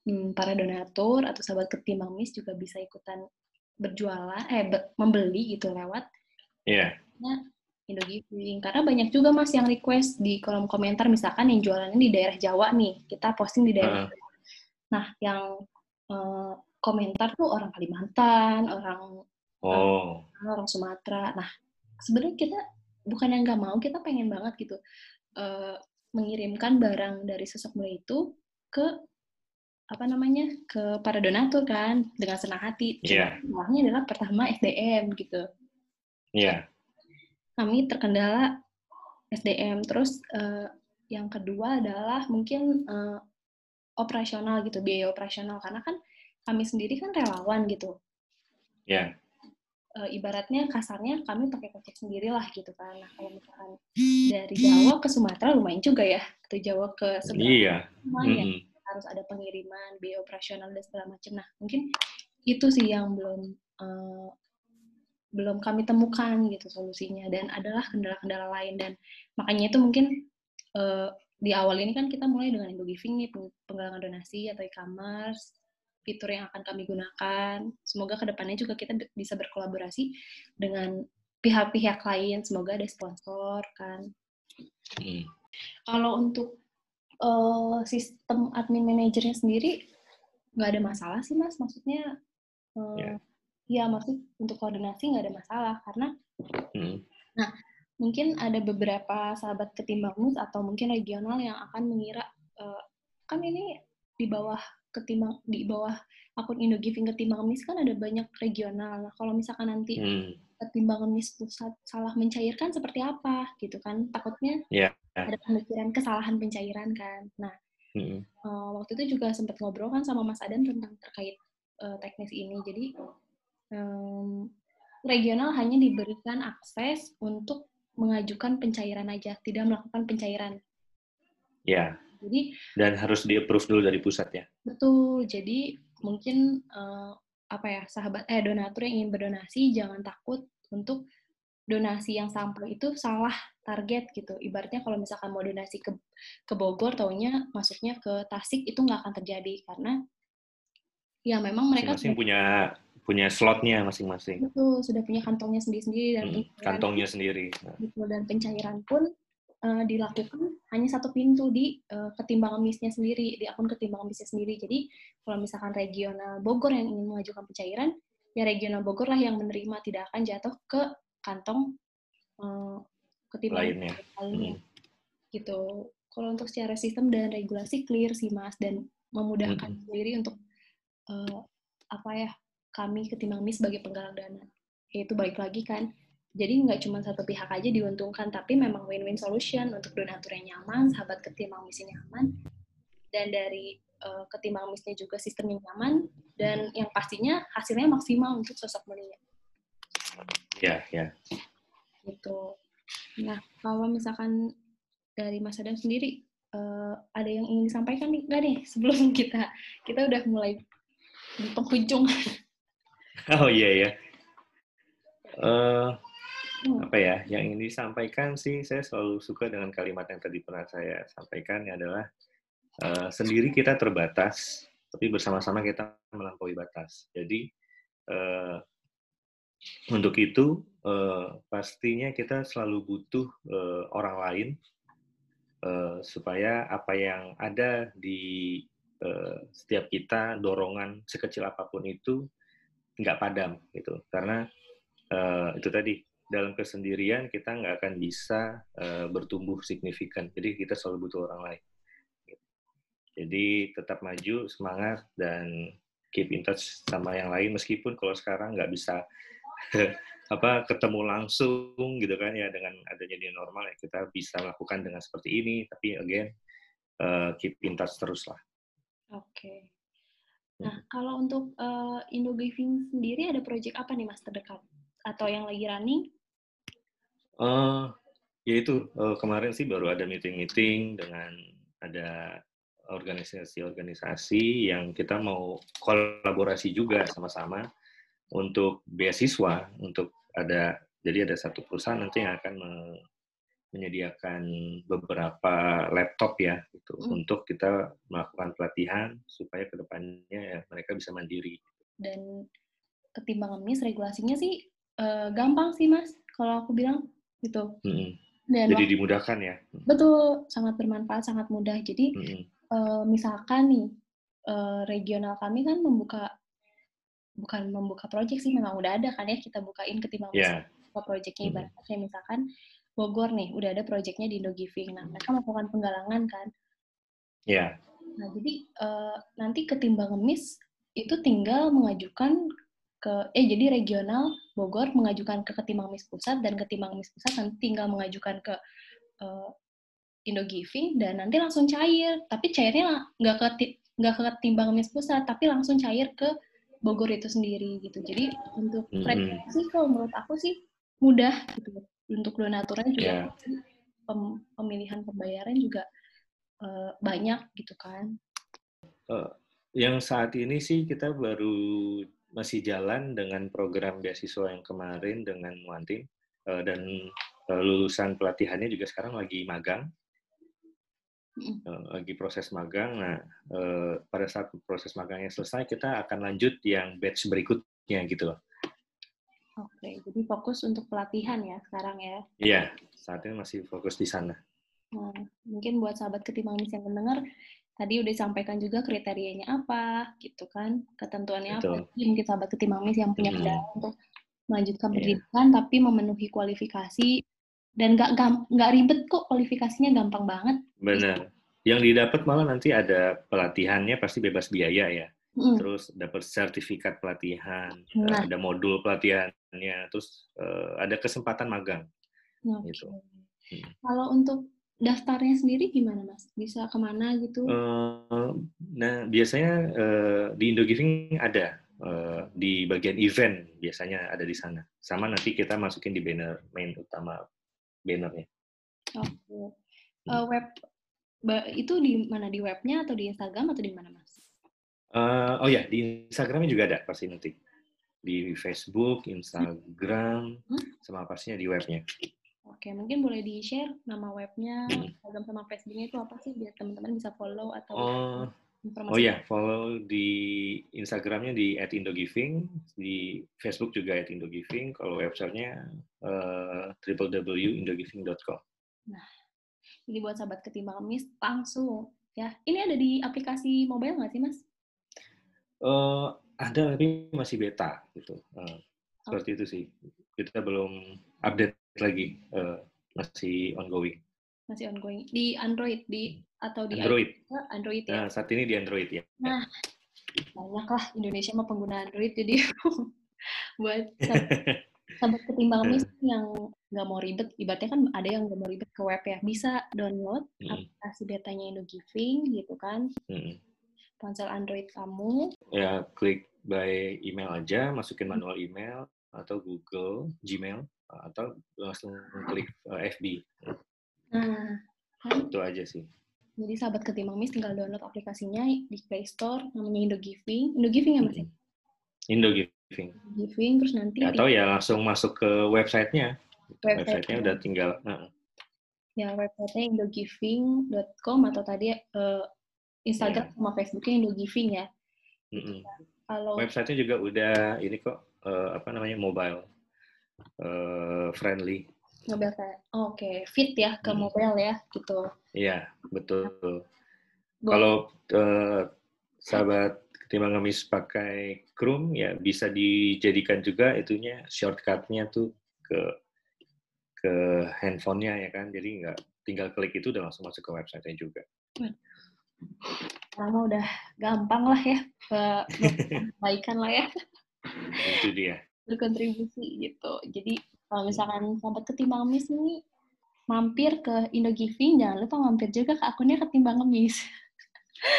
Hmm, para donatur atau sahabat ketimbang mis juga bisa ikutan berjualan eh be membeli gitu lewat yeah. Indogiving karena banyak juga mas yang request di kolom komentar misalkan yang jualannya di daerah Jawa nih kita posting di daerah uh. Jawa. Nah yang uh, komentar tuh orang Kalimantan orang oh. orang Sumatera. Nah sebenarnya kita bukan yang nggak mau kita pengen banget gitu uh, mengirimkan barang dari sosok mulia itu ke apa namanya ke para donatur kan dengan senang hati. Yeah. Masalahnya adalah pertama SDM gitu. Iya. Yeah kami terkendala SDM. Terus uh, yang kedua adalah mungkin uh, operasional gitu, biaya operasional karena kan kami sendiri kan relawan gitu. Ya. Yeah. Uh, ibaratnya kasarnya kami pakai kocek sendiri lah gitu kan. Nah kalau misalkan dari Jawa ke Sumatera lumayan juga ya, ke Jawa ke seberang iya. lumayan. Mm -hmm. Harus ada pengiriman, biaya operasional dan segala macam. Nah mungkin itu sih yang belum uh, belum kami temukan gitu solusinya. Dan adalah kendala-kendala lain. Dan makanya itu mungkin uh, di awal ini kan kita mulai dengan Indo Giving nih penggalangan donasi atau e-commerce fitur yang akan kami gunakan. Semoga ke depannya juga kita bisa berkolaborasi dengan pihak-pihak lain. Semoga ada sponsor kan. Hmm. kalau untuk uh, sistem admin manajernya sendiri nggak ada masalah sih mas maksudnya uh, yeah ya maksud untuk koordinasi nggak ada masalah karena hmm. nah mungkin ada beberapa sahabat ketimbang mus atau mungkin regional yang akan mengira uh, kan ini di bawah ketimbang di bawah akun Indo Giving ketimbang mis kan ada banyak regional nah kalau misalkan nanti hmm. Ketimbang mis pusat salah mencairkan seperti apa gitu kan takutnya yeah. ada pemikiran kesalahan pencairan kan nah hmm. uh, waktu itu juga sempat ngobrol kan sama Mas Adan tentang terkait uh, teknis ini jadi um, regional hanya diberikan akses untuk mengajukan pencairan aja, tidak melakukan pencairan. Ya. Jadi dan harus di-approve dulu dari pusat ya. Betul. Jadi mungkin uh, apa ya sahabat eh donatur yang ingin berdonasi jangan takut untuk donasi yang sampai itu salah target gitu. Ibaratnya kalau misalkan mau donasi ke ke Bogor, taunya masuknya ke Tasik itu nggak akan terjadi karena ya memang mereka masing-masing punya punya slotnya masing-masing. Betul, sudah punya kantongnya sendiri-sendiri dan hmm, kantongnya sendiri. Gitu, dan pencairan pun uh, dilakukan hanya satu pintu di uh, ketimbang misnya sendiri, di akun ketimbang misnya sendiri. Jadi kalau misalkan regional Bogor yang ingin mengajukan pencairan, ya regional Bogor lah yang menerima, tidak akan jatuh ke kantong uh, ketimbang lainnya. lainnya. Hmm. Gitu. Kalau untuk secara sistem dan regulasi clear sih Mas dan memudahkan hmm. sendiri untuk uh, apa ya kami ketimbang mis sebagai penggalang dana. Yaitu balik lagi kan, jadi nggak cuma satu pihak aja diuntungkan, tapi memang win-win solution untuk donatur yang nyaman, sahabat ketimbang misnya nyaman, dan dari uh, ketimbang misnya juga sistem yang nyaman, dan yang pastinya hasilnya maksimal untuk sosok mulia. Ya, ya. Gitu. Nah, kalau misalkan dari Mas Adam sendiri, uh, ada yang ingin disampaikan nih, nggak nih, sebelum [LAUGHS] kita kita udah mulai di penghujung. [LAUGHS] Oh iya ya. Uh, apa ya yang ingin disampaikan sih saya selalu suka dengan kalimat yang tadi pernah saya sampaikan adalah uh, sendiri kita terbatas tapi bersama-sama kita melampaui batas. Jadi uh, untuk itu uh, pastinya kita selalu butuh uh, orang lain uh, supaya apa yang ada di uh, setiap kita dorongan sekecil apa pun itu nggak padam gitu. Karena uh, itu tadi dalam kesendirian kita nggak akan bisa uh, bertumbuh signifikan jadi kita selalu butuh orang lain jadi tetap maju semangat dan keep in touch sama yang lain meskipun kalau sekarang nggak bisa [LAUGHS] apa ketemu langsung gitu kan ya dengan adanya new normal ya kita bisa melakukan dengan seperti ini tapi again uh, keep in touch terus lah. Oke. Okay. Nah hmm. kalau untuk uh, Indo Giving sendiri ada project apa nih mas terdekat atau yang lagi running? Uh, ya itu uh, kemarin sih baru ada meeting-meeting dengan ada organisasi-organisasi yang kita mau kolaborasi juga sama-sama untuk beasiswa untuk ada jadi ada satu perusahaan nanti yang akan menyediakan beberapa laptop ya gitu hmm. untuk kita melakukan pelatihan supaya ke depannya ya mereka bisa mandiri dan ketimbang ngemis regulasinya sih uh, gampang sih mas kalau aku bilang gitu hmm. dan jadi dimudahkan ya betul sangat bermanfaat sangat mudah jadi hmm. uh, misalkan nih uh, regional kami kan membuka bukan membuka project sih memang udah ada kan ya kita bukain ketimbang yeah. buka projectnya hmm. ibaratnya misalkan Bogor nih udah ada projectnya di Indo Giving nah mereka melakukan penggalangan kan ya yeah. nah jadi uh, nanti ketimbang ngemis itu tinggal mengajukan ke eh jadi regional Bogor mengajukan ke ketimbang mis pusat dan ketimbang mis pusat nanti tinggal mengajukan ke uh, Indo Giving dan nanti langsung cair tapi cairnya nggak ke nggak ke ketimbang mis pusat tapi langsung cair ke Bogor itu sendiri gitu. Jadi untuk frekuensi mm -hmm. kalau menurut aku sih mudah gitu. Untuk donaturnya juga yeah. pem pemilihan pembayaran juga uh, banyak gitu kan. Uh, yang saat ini sih kita baru masih jalan dengan program beasiswa yang kemarin dengan Muantin uh, dan uh, lulusan pelatihannya juga sekarang lagi magang uh, lagi proses magang. Nah, uh, pada saat proses magangnya selesai, kita akan lanjut yang batch berikutnya gitu loh. Oke, jadi fokus untuk pelatihan ya sekarang ya? Iya, saat ini masih fokus di sana. Nah, mungkin buat sahabat ketimbang yang mendengar, tadi udah disampaikan juga kriterianya apa, gitu kan, ketentuannya Betul. apa. Mungkin sahabat ketimbang yang punya hmm. untuk melanjutkan iya. pendidikan, yeah. tapi memenuhi kualifikasi dan nggak nggak ribet kok kualifikasinya gampang banget. Benar. Yang didapat malah nanti ada pelatihannya pasti bebas biaya ya. Hmm. Terus dapat sertifikat pelatihan, nah. ada modul pelatihannya, terus uh, ada kesempatan magang. Okay. Gitu. Hmm. Kalau untuk daftarnya sendiri gimana mas? Bisa ke mana gitu? Uh, nah biasanya uh, di Indogiving ada uh, di bagian event biasanya ada di sana. Sama nanti kita masukin di banner main utama bannernya. Oke. Okay. Uh, web itu di mana di webnya atau di Instagram atau di mana mas? Uh, oh ya di Instagramnya juga ada pasti nanti di Facebook, Instagram, hmm? sama pastinya di webnya. Oke, mungkin boleh di share nama webnya, hmm. Instagram sama Facebooknya itu apa sih biar teman-teman bisa follow atau oh, informasi. Oh ya, follow di Instagramnya di @indogiving, di Facebook juga @indogiving. Kalau websitenya uh, www.indogiving.com. Nah, jadi buat sahabat ketimbang mis langsung ya. Ini ada di aplikasi mobile nggak sih mas? Uh, ada tapi masih beta gitu. Uh, seperti itu sih. Kita belum update lagi, uh, masih ongoing. Masih ongoing di Android di atau di Android. Android ya. Nah, saat ini di Android ya. Nah, banyak lah Indonesia mah pengguna Android jadi [LAUGHS] buat sahabat [LAUGHS] ketimbang mis yang nggak mau ribet, ibaratnya kan ada yang nggak mau ribet ke web ya, bisa download hmm. aplikasi betanya Indo Giving gitu kan, hmm. ponsel Android kamu. Ya klik by email aja, masukin manual email atau Google Gmail atau langsung klik eh, FB. Nah, kan? itu aja sih. Jadi sahabat ketimbang mis tinggal download aplikasinya di Play Store namanya Indo Giving. Indo Giving ya mas? Indo Giving. Giving. Giving terus nanti atau ya langsung masuk ke websitenya. Websitenya udah tinggal. Uh. Ya websitenya indogiving.com atau tadi uh, Instagram yeah. sama Facebooknya Indogiving ya. Mm -mm. Kalau websitenya juga udah ini kok uh, apa namanya mobile uh, friendly. Ngebel kayak, oke, okay. fit ya ke hmm. mobile ya, gitu. Iya, betul. Kalau uh, sahabat ketimbang ngemis pakai Chrome, ya bisa dijadikan juga itunya shortcutnya tuh ke ke handphonenya ya kan, jadi nggak tinggal klik itu udah langsung masuk ke website juga. Lama udah gampang lah ya, kebaikan [LAUGHS] lah ya. Itu dia. Berkontribusi gitu. Jadi kalau misalkan sahabat ketimbang ngemis ini mampir ke Indogiving, jangan lupa mampir juga ke akunnya ketimbang ngemis.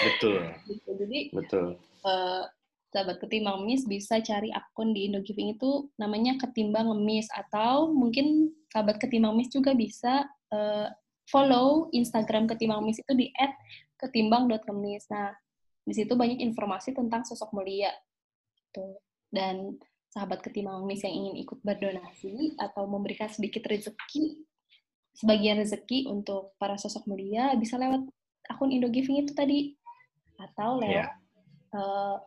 Betul. [LAUGHS] gitu. Jadi Betul. Uh, sahabat ketimbang ngemis bisa cari akun di Indogiving itu namanya ketimbang ngemis atau mungkin sahabat ketimbang ngemis juga bisa uh, follow Instagram ketimbang ngemis itu di @ketimbang.ngemis. Nah, di situ banyak informasi tentang sosok mulia. Tuh. Dan sahabat ketimbang ngemis yang ingin ikut berdonasi atau memberikan sedikit rezeki, sebagian rezeki untuk para sosok mulia bisa lewat akun Indogiving itu tadi atau lewat yeah. uh,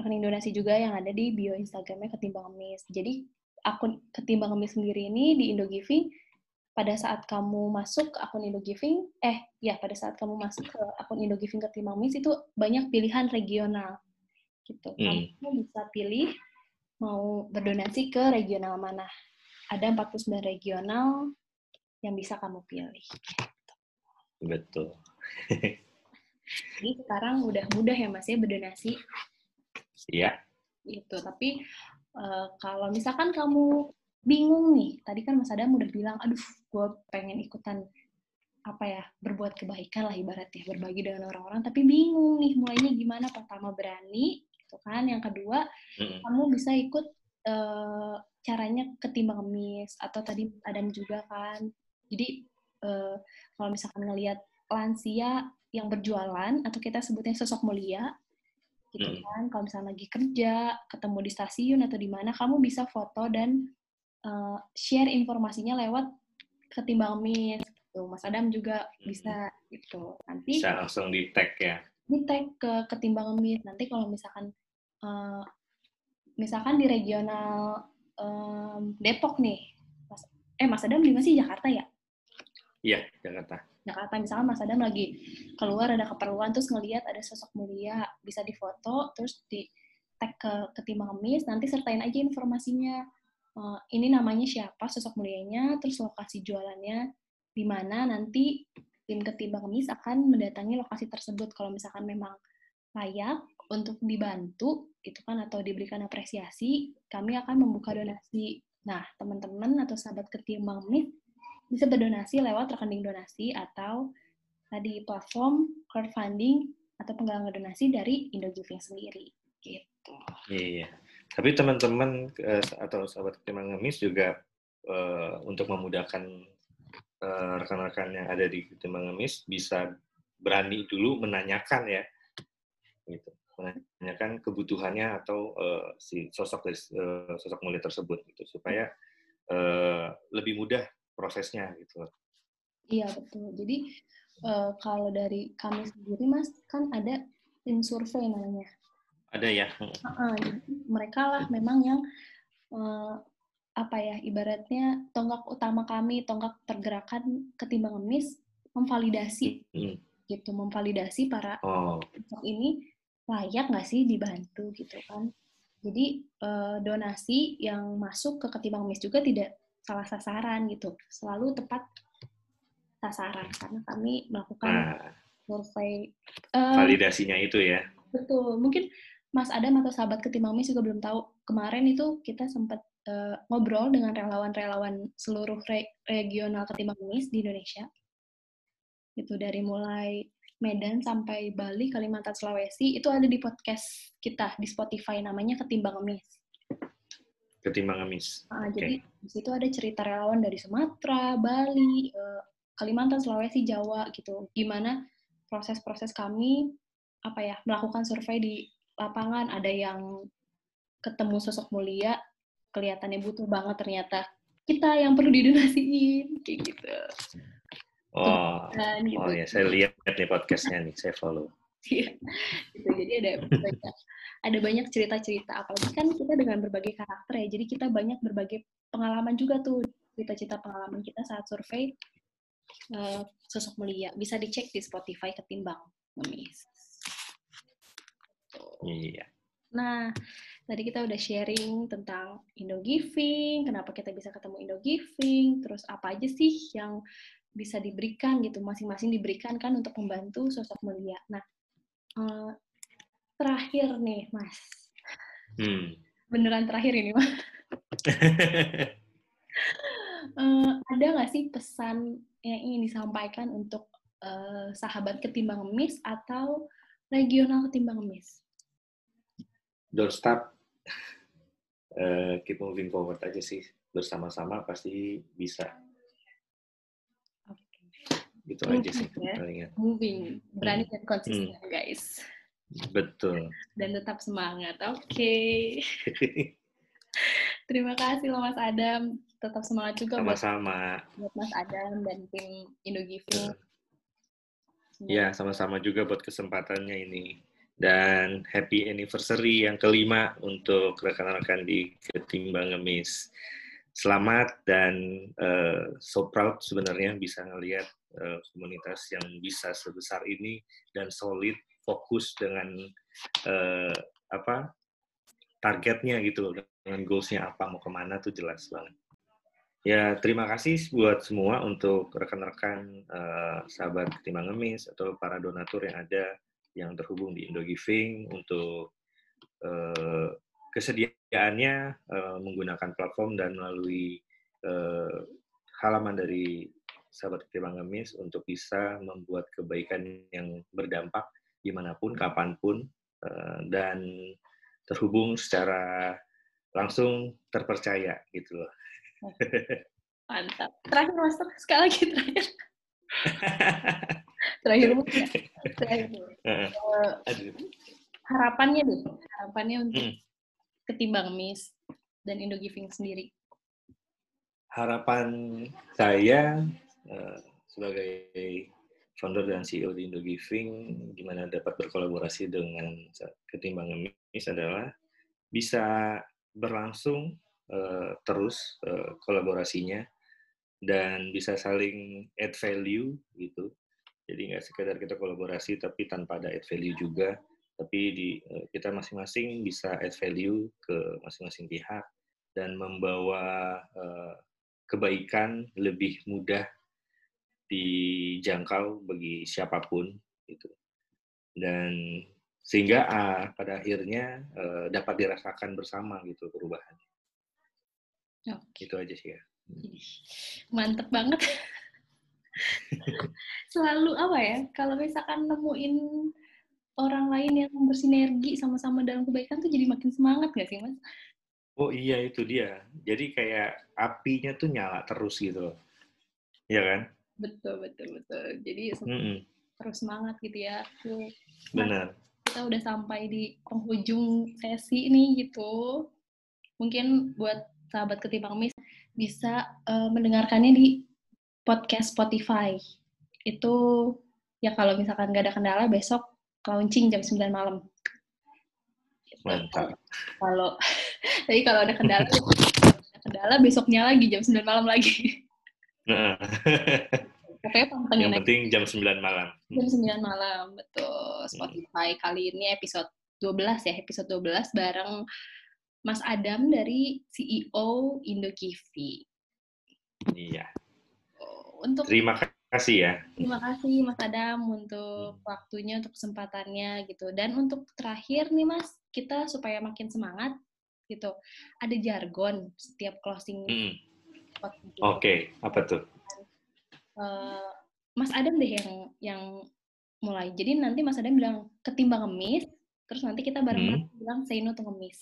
akun Indonesi juga yang ada di bio Instagramnya Ketimbang Ngemis. Jadi akun Ketimbang Ngemis sendiri ini di Indogiving pada saat kamu masuk ke akun Indogiving, eh ya pada saat kamu masuk ke akun Indogiving Ketimbang Ngemis itu banyak pilihan regional gitu. Hmm. Kamu bisa pilih mau berdonasi ke regional mana. Ada 49 regional yang bisa kamu pilih. Betul. [LAUGHS] Jadi sekarang udah mudah ya Mas ya berdonasi. Iya. Itu. Tapi uh, kalau misalkan kamu bingung nih, tadi kan Mas Adam udah bilang, aduh, gue pengen ikutan apa ya berbuat kebaikan lah ibaratnya berbagi dengan orang-orang tapi bingung nih mulainya gimana pertama berani gitu kan yang kedua mm-hmm. kamu bisa ikut uh, caranya ketimbang ngemis atau tadi Adam juga kan jadi uh, kalau misalkan ngelihat lansia yang berjualan atau kita sebutnya sosok mulia gitu hmm. kan kalau misalnya lagi kerja ketemu di stasiun atau di mana kamu bisa foto dan uh, share informasinya lewat ketimbang Meet gitu. Mas Adam juga hmm. bisa gitu nanti bisa langsung di tag ya di tag ke ketimbang Meet nanti kalau misalkan uh, misalkan di regional um, Depok nih Mas, eh Mas Adam di mana sih Jakarta ya? Iya Jakarta. Jakarta misalnya Mas Adam lagi keluar ada keperluan terus ngelihat ada sosok mulia bisa difoto terus di tag ke ketimbang ngemis nanti sertain aja informasinya. Uh, ini namanya siapa sosok mulianya terus lokasi jualannya di mana nanti tim ketimbang ngemis akan mendatangi lokasi tersebut. Kalau misalkan memang layak untuk dibantu itu kan atau diberikan apresiasi kami akan membuka donasi nah teman-teman atau sahabat ketimbang ngemis bisa berdonasi lewat rekening donasi atau tadi platform crowdfunding atau penggalangan donasi dari Indogiving sendiri gitu. Iya. Tapi teman-teman uh, atau sahabat Timang Ngemis juga uh, untuk memudahkan uh, rekan-rekan yang ada di Timang Ngemis bisa berani dulu menanyakan ya, gitu, menanyakan kebutuhannya atau uh, si sosok uh, sosok mulia tersebut gitu supaya uh, lebih mudah prosesnya gitu. Iya betul. Jadi uh, kalau dari kami sendiri mas kan ada tim survei namanya. Ada ya. Uh, uh, mereka lah memang yang uh, apa ya ibaratnya tonggak utama kami tonggak pergerakan ketimbang ngemis memvalidasi hmm. gitu memvalidasi para oh. ini layak nggak sih dibantu gitu kan? Jadi uh, donasi yang masuk ke ketimbang ngemis juga tidak salah sasaran gitu. Selalu tepat sasaran karena kami melakukan nah, survei uh, validasinya itu ya? betul. Mungkin Mas Adam atau sahabat ketimbang mis juga belum tahu. Kemarin itu kita sempat uh, ngobrol dengan relawan-relawan seluruh re regional ketimbang mis di Indonesia. Itu dari mulai Medan sampai Bali, Kalimantan, Sulawesi itu ada di podcast kita di Spotify namanya Ketimbang Ngemis ketimbang Amis. Nah, okay. Jadi di situ ada cerita relawan dari Sumatera, Bali, eh, Kalimantan, Sulawesi, Jawa gitu. Gimana proses-proses kami apa ya melakukan survei di lapangan. Ada yang ketemu sosok mulia, kelihatannya butuh banget ternyata kita yang perlu didonasiin kayak gitu. Oh, gitu. oh ya saya lihat nih podcastnya nih, saya follow. Iya, gitu. jadi ada banyak ada banyak cerita-cerita apalagi kan kita dengan berbagai karakter ya jadi kita banyak berbagai pengalaman juga tuh cita-cita pengalaman kita saat survei uh, sosok mulia. Bisa dicek di Spotify ketimbang ngemis. Iya. Nah, tadi kita udah sharing tentang Indo Giving, kenapa kita bisa ketemu Indo Giving, terus apa aja sih yang bisa diberikan gitu, masing-masing diberikan kan untuk membantu sosok mulia. Nah, uh, terakhir nih, Mas. Hmm. Beneran terakhir ini, Mas. uh, [LAUGHS] ada nggak sih pesan yang ingin disampaikan untuk uh, sahabat ketimbang ngemis atau regional ketimbang ngemis? don't stop, uh, keep moving forward aja sih. Bersama-sama pasti bisa. Gitu moving, aja sih ya? palingnya. Moving, berani hmm. dan konsisten hmm. guys. Betul. Dan tetap semangat. Oke. Okay. [LAUGHS] Terima kasih loh Mas Adam. Tetap semangat juga sama-sama. buat Mas Adam dan tim Indogiving. Ya, sama-sama juga buat kesempatannya ini dan happy anniversary yang kelima untuk rekan-rekan di Ketimbang Ngemis. Selamat dan uh, so proud sebenarnya bisa ngelihat uh, komunitas yang bisa sebesar ini dan solid, fokus dengan uh, apa targetnya gitu, dengan goalsnya apa, mau ke mana tuh jelas banget. Ya, terima kasih buat semua untuk rekan-rekan uh, sahabat Ketimbang Ngemis atau para donatur yang ada yang terhubung di Indogiving untuk uh, kesediaannya uh, menggunakan platform dan melalui uh, halaman dari sahabat ketimbang ngemis untuk bisa membuat kebaikan yang berdampak di mana pun, kapan pun, uh, dan terhubung secara langsung terpercaya gitu loh. [LAUGHS] Mantap. Terakhir Mas, sekali lagi terakhir. [LAUGHS] terakhir terakhir [LAUGHS] uh, harapannya deh harapannya untuk hmm. ketimbang Miss dan Indo Giving sendiri harapan saya uh, sebagai founder dan CEO di Indo Giving gimana dapat berkolaborasi dengan ketimbang Miss adalah bisa berlangsung uh, terus uh, kolaborasinya dan bisa saling add value gitu. Jadi nggak sekedar kita kolaborasi tapi tanpa ada add value juga, tapi di eh, kita masing-masing bisa add value ke masing-masing pihak dan membawa uh, kebaikan lebih mudah dijangkau bagi siapa pun gitu. Dan sehingga uh, pada akhirnya uh, dapat dirasakan bersama gitu perubahan. Okay. Itu aja sih ya. Mantep banget. Selalu apa ya, kalau misalkan nemuin orang lain yang bersinergi sama-sama dalam kebaikan tuh jadi makin semangat gak sih, Mas? Oh iya, itu dia. Jadi kayak apinya tuh nyala terus gitu. Iya kan? Betul, betul, betul. Jadi mm -mm. terus semangat gitu ya. Tuh. Benar. Kita udah sampai di penghujung sesi ini gitu. Mungkin buat sahabat ketimbang mis bisa uh, mendengarkannya di podcast Spotify. Itu ya kalau misalkan nggak ada kendala besok launching jam 9 malam. Gitu. Mantap. Kalau [LAUGHS] tapi kalau ada kendala [LAUGHS] ada kendala besoknya lagi jam 9 malam lagi. Pokoknya pantengin Yang penting jam 9 malam. Jam 9 malam, betul. Spotify kali ini episode 12 ya, episode 12 bareng Mas Adam dari CEO Indokivi. Iya. Untuk Terima kasih ya. Terima kasih Mas Adam untuk hmm. waktunya, untuk kesempatannya gitu. Dan untuk terakhir nih Mas, kita supaya makin semangat gitu. Ada jargon setiap closing. Hmm. Oke, okay. apa tuh? Uh, Mas Adam deh yang yang mulai. Jadi nanti Mas Adam bilang ketimbang ngemis, terus nanti kita bareng-bareng hmm. bilang say no to ngemis.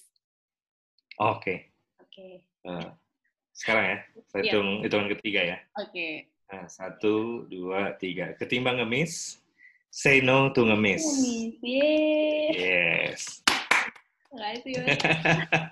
Oke. Okay. Oke. Okay. Uh, sekarang ya, saya yeah. hitung hitungan ketiga ya. Oke. Okay. Nah, satu, dua, tiga. Ketimbang ngemis, say no to ngemis. Ngemis, Yes. Terima kasih, [LAUGHS]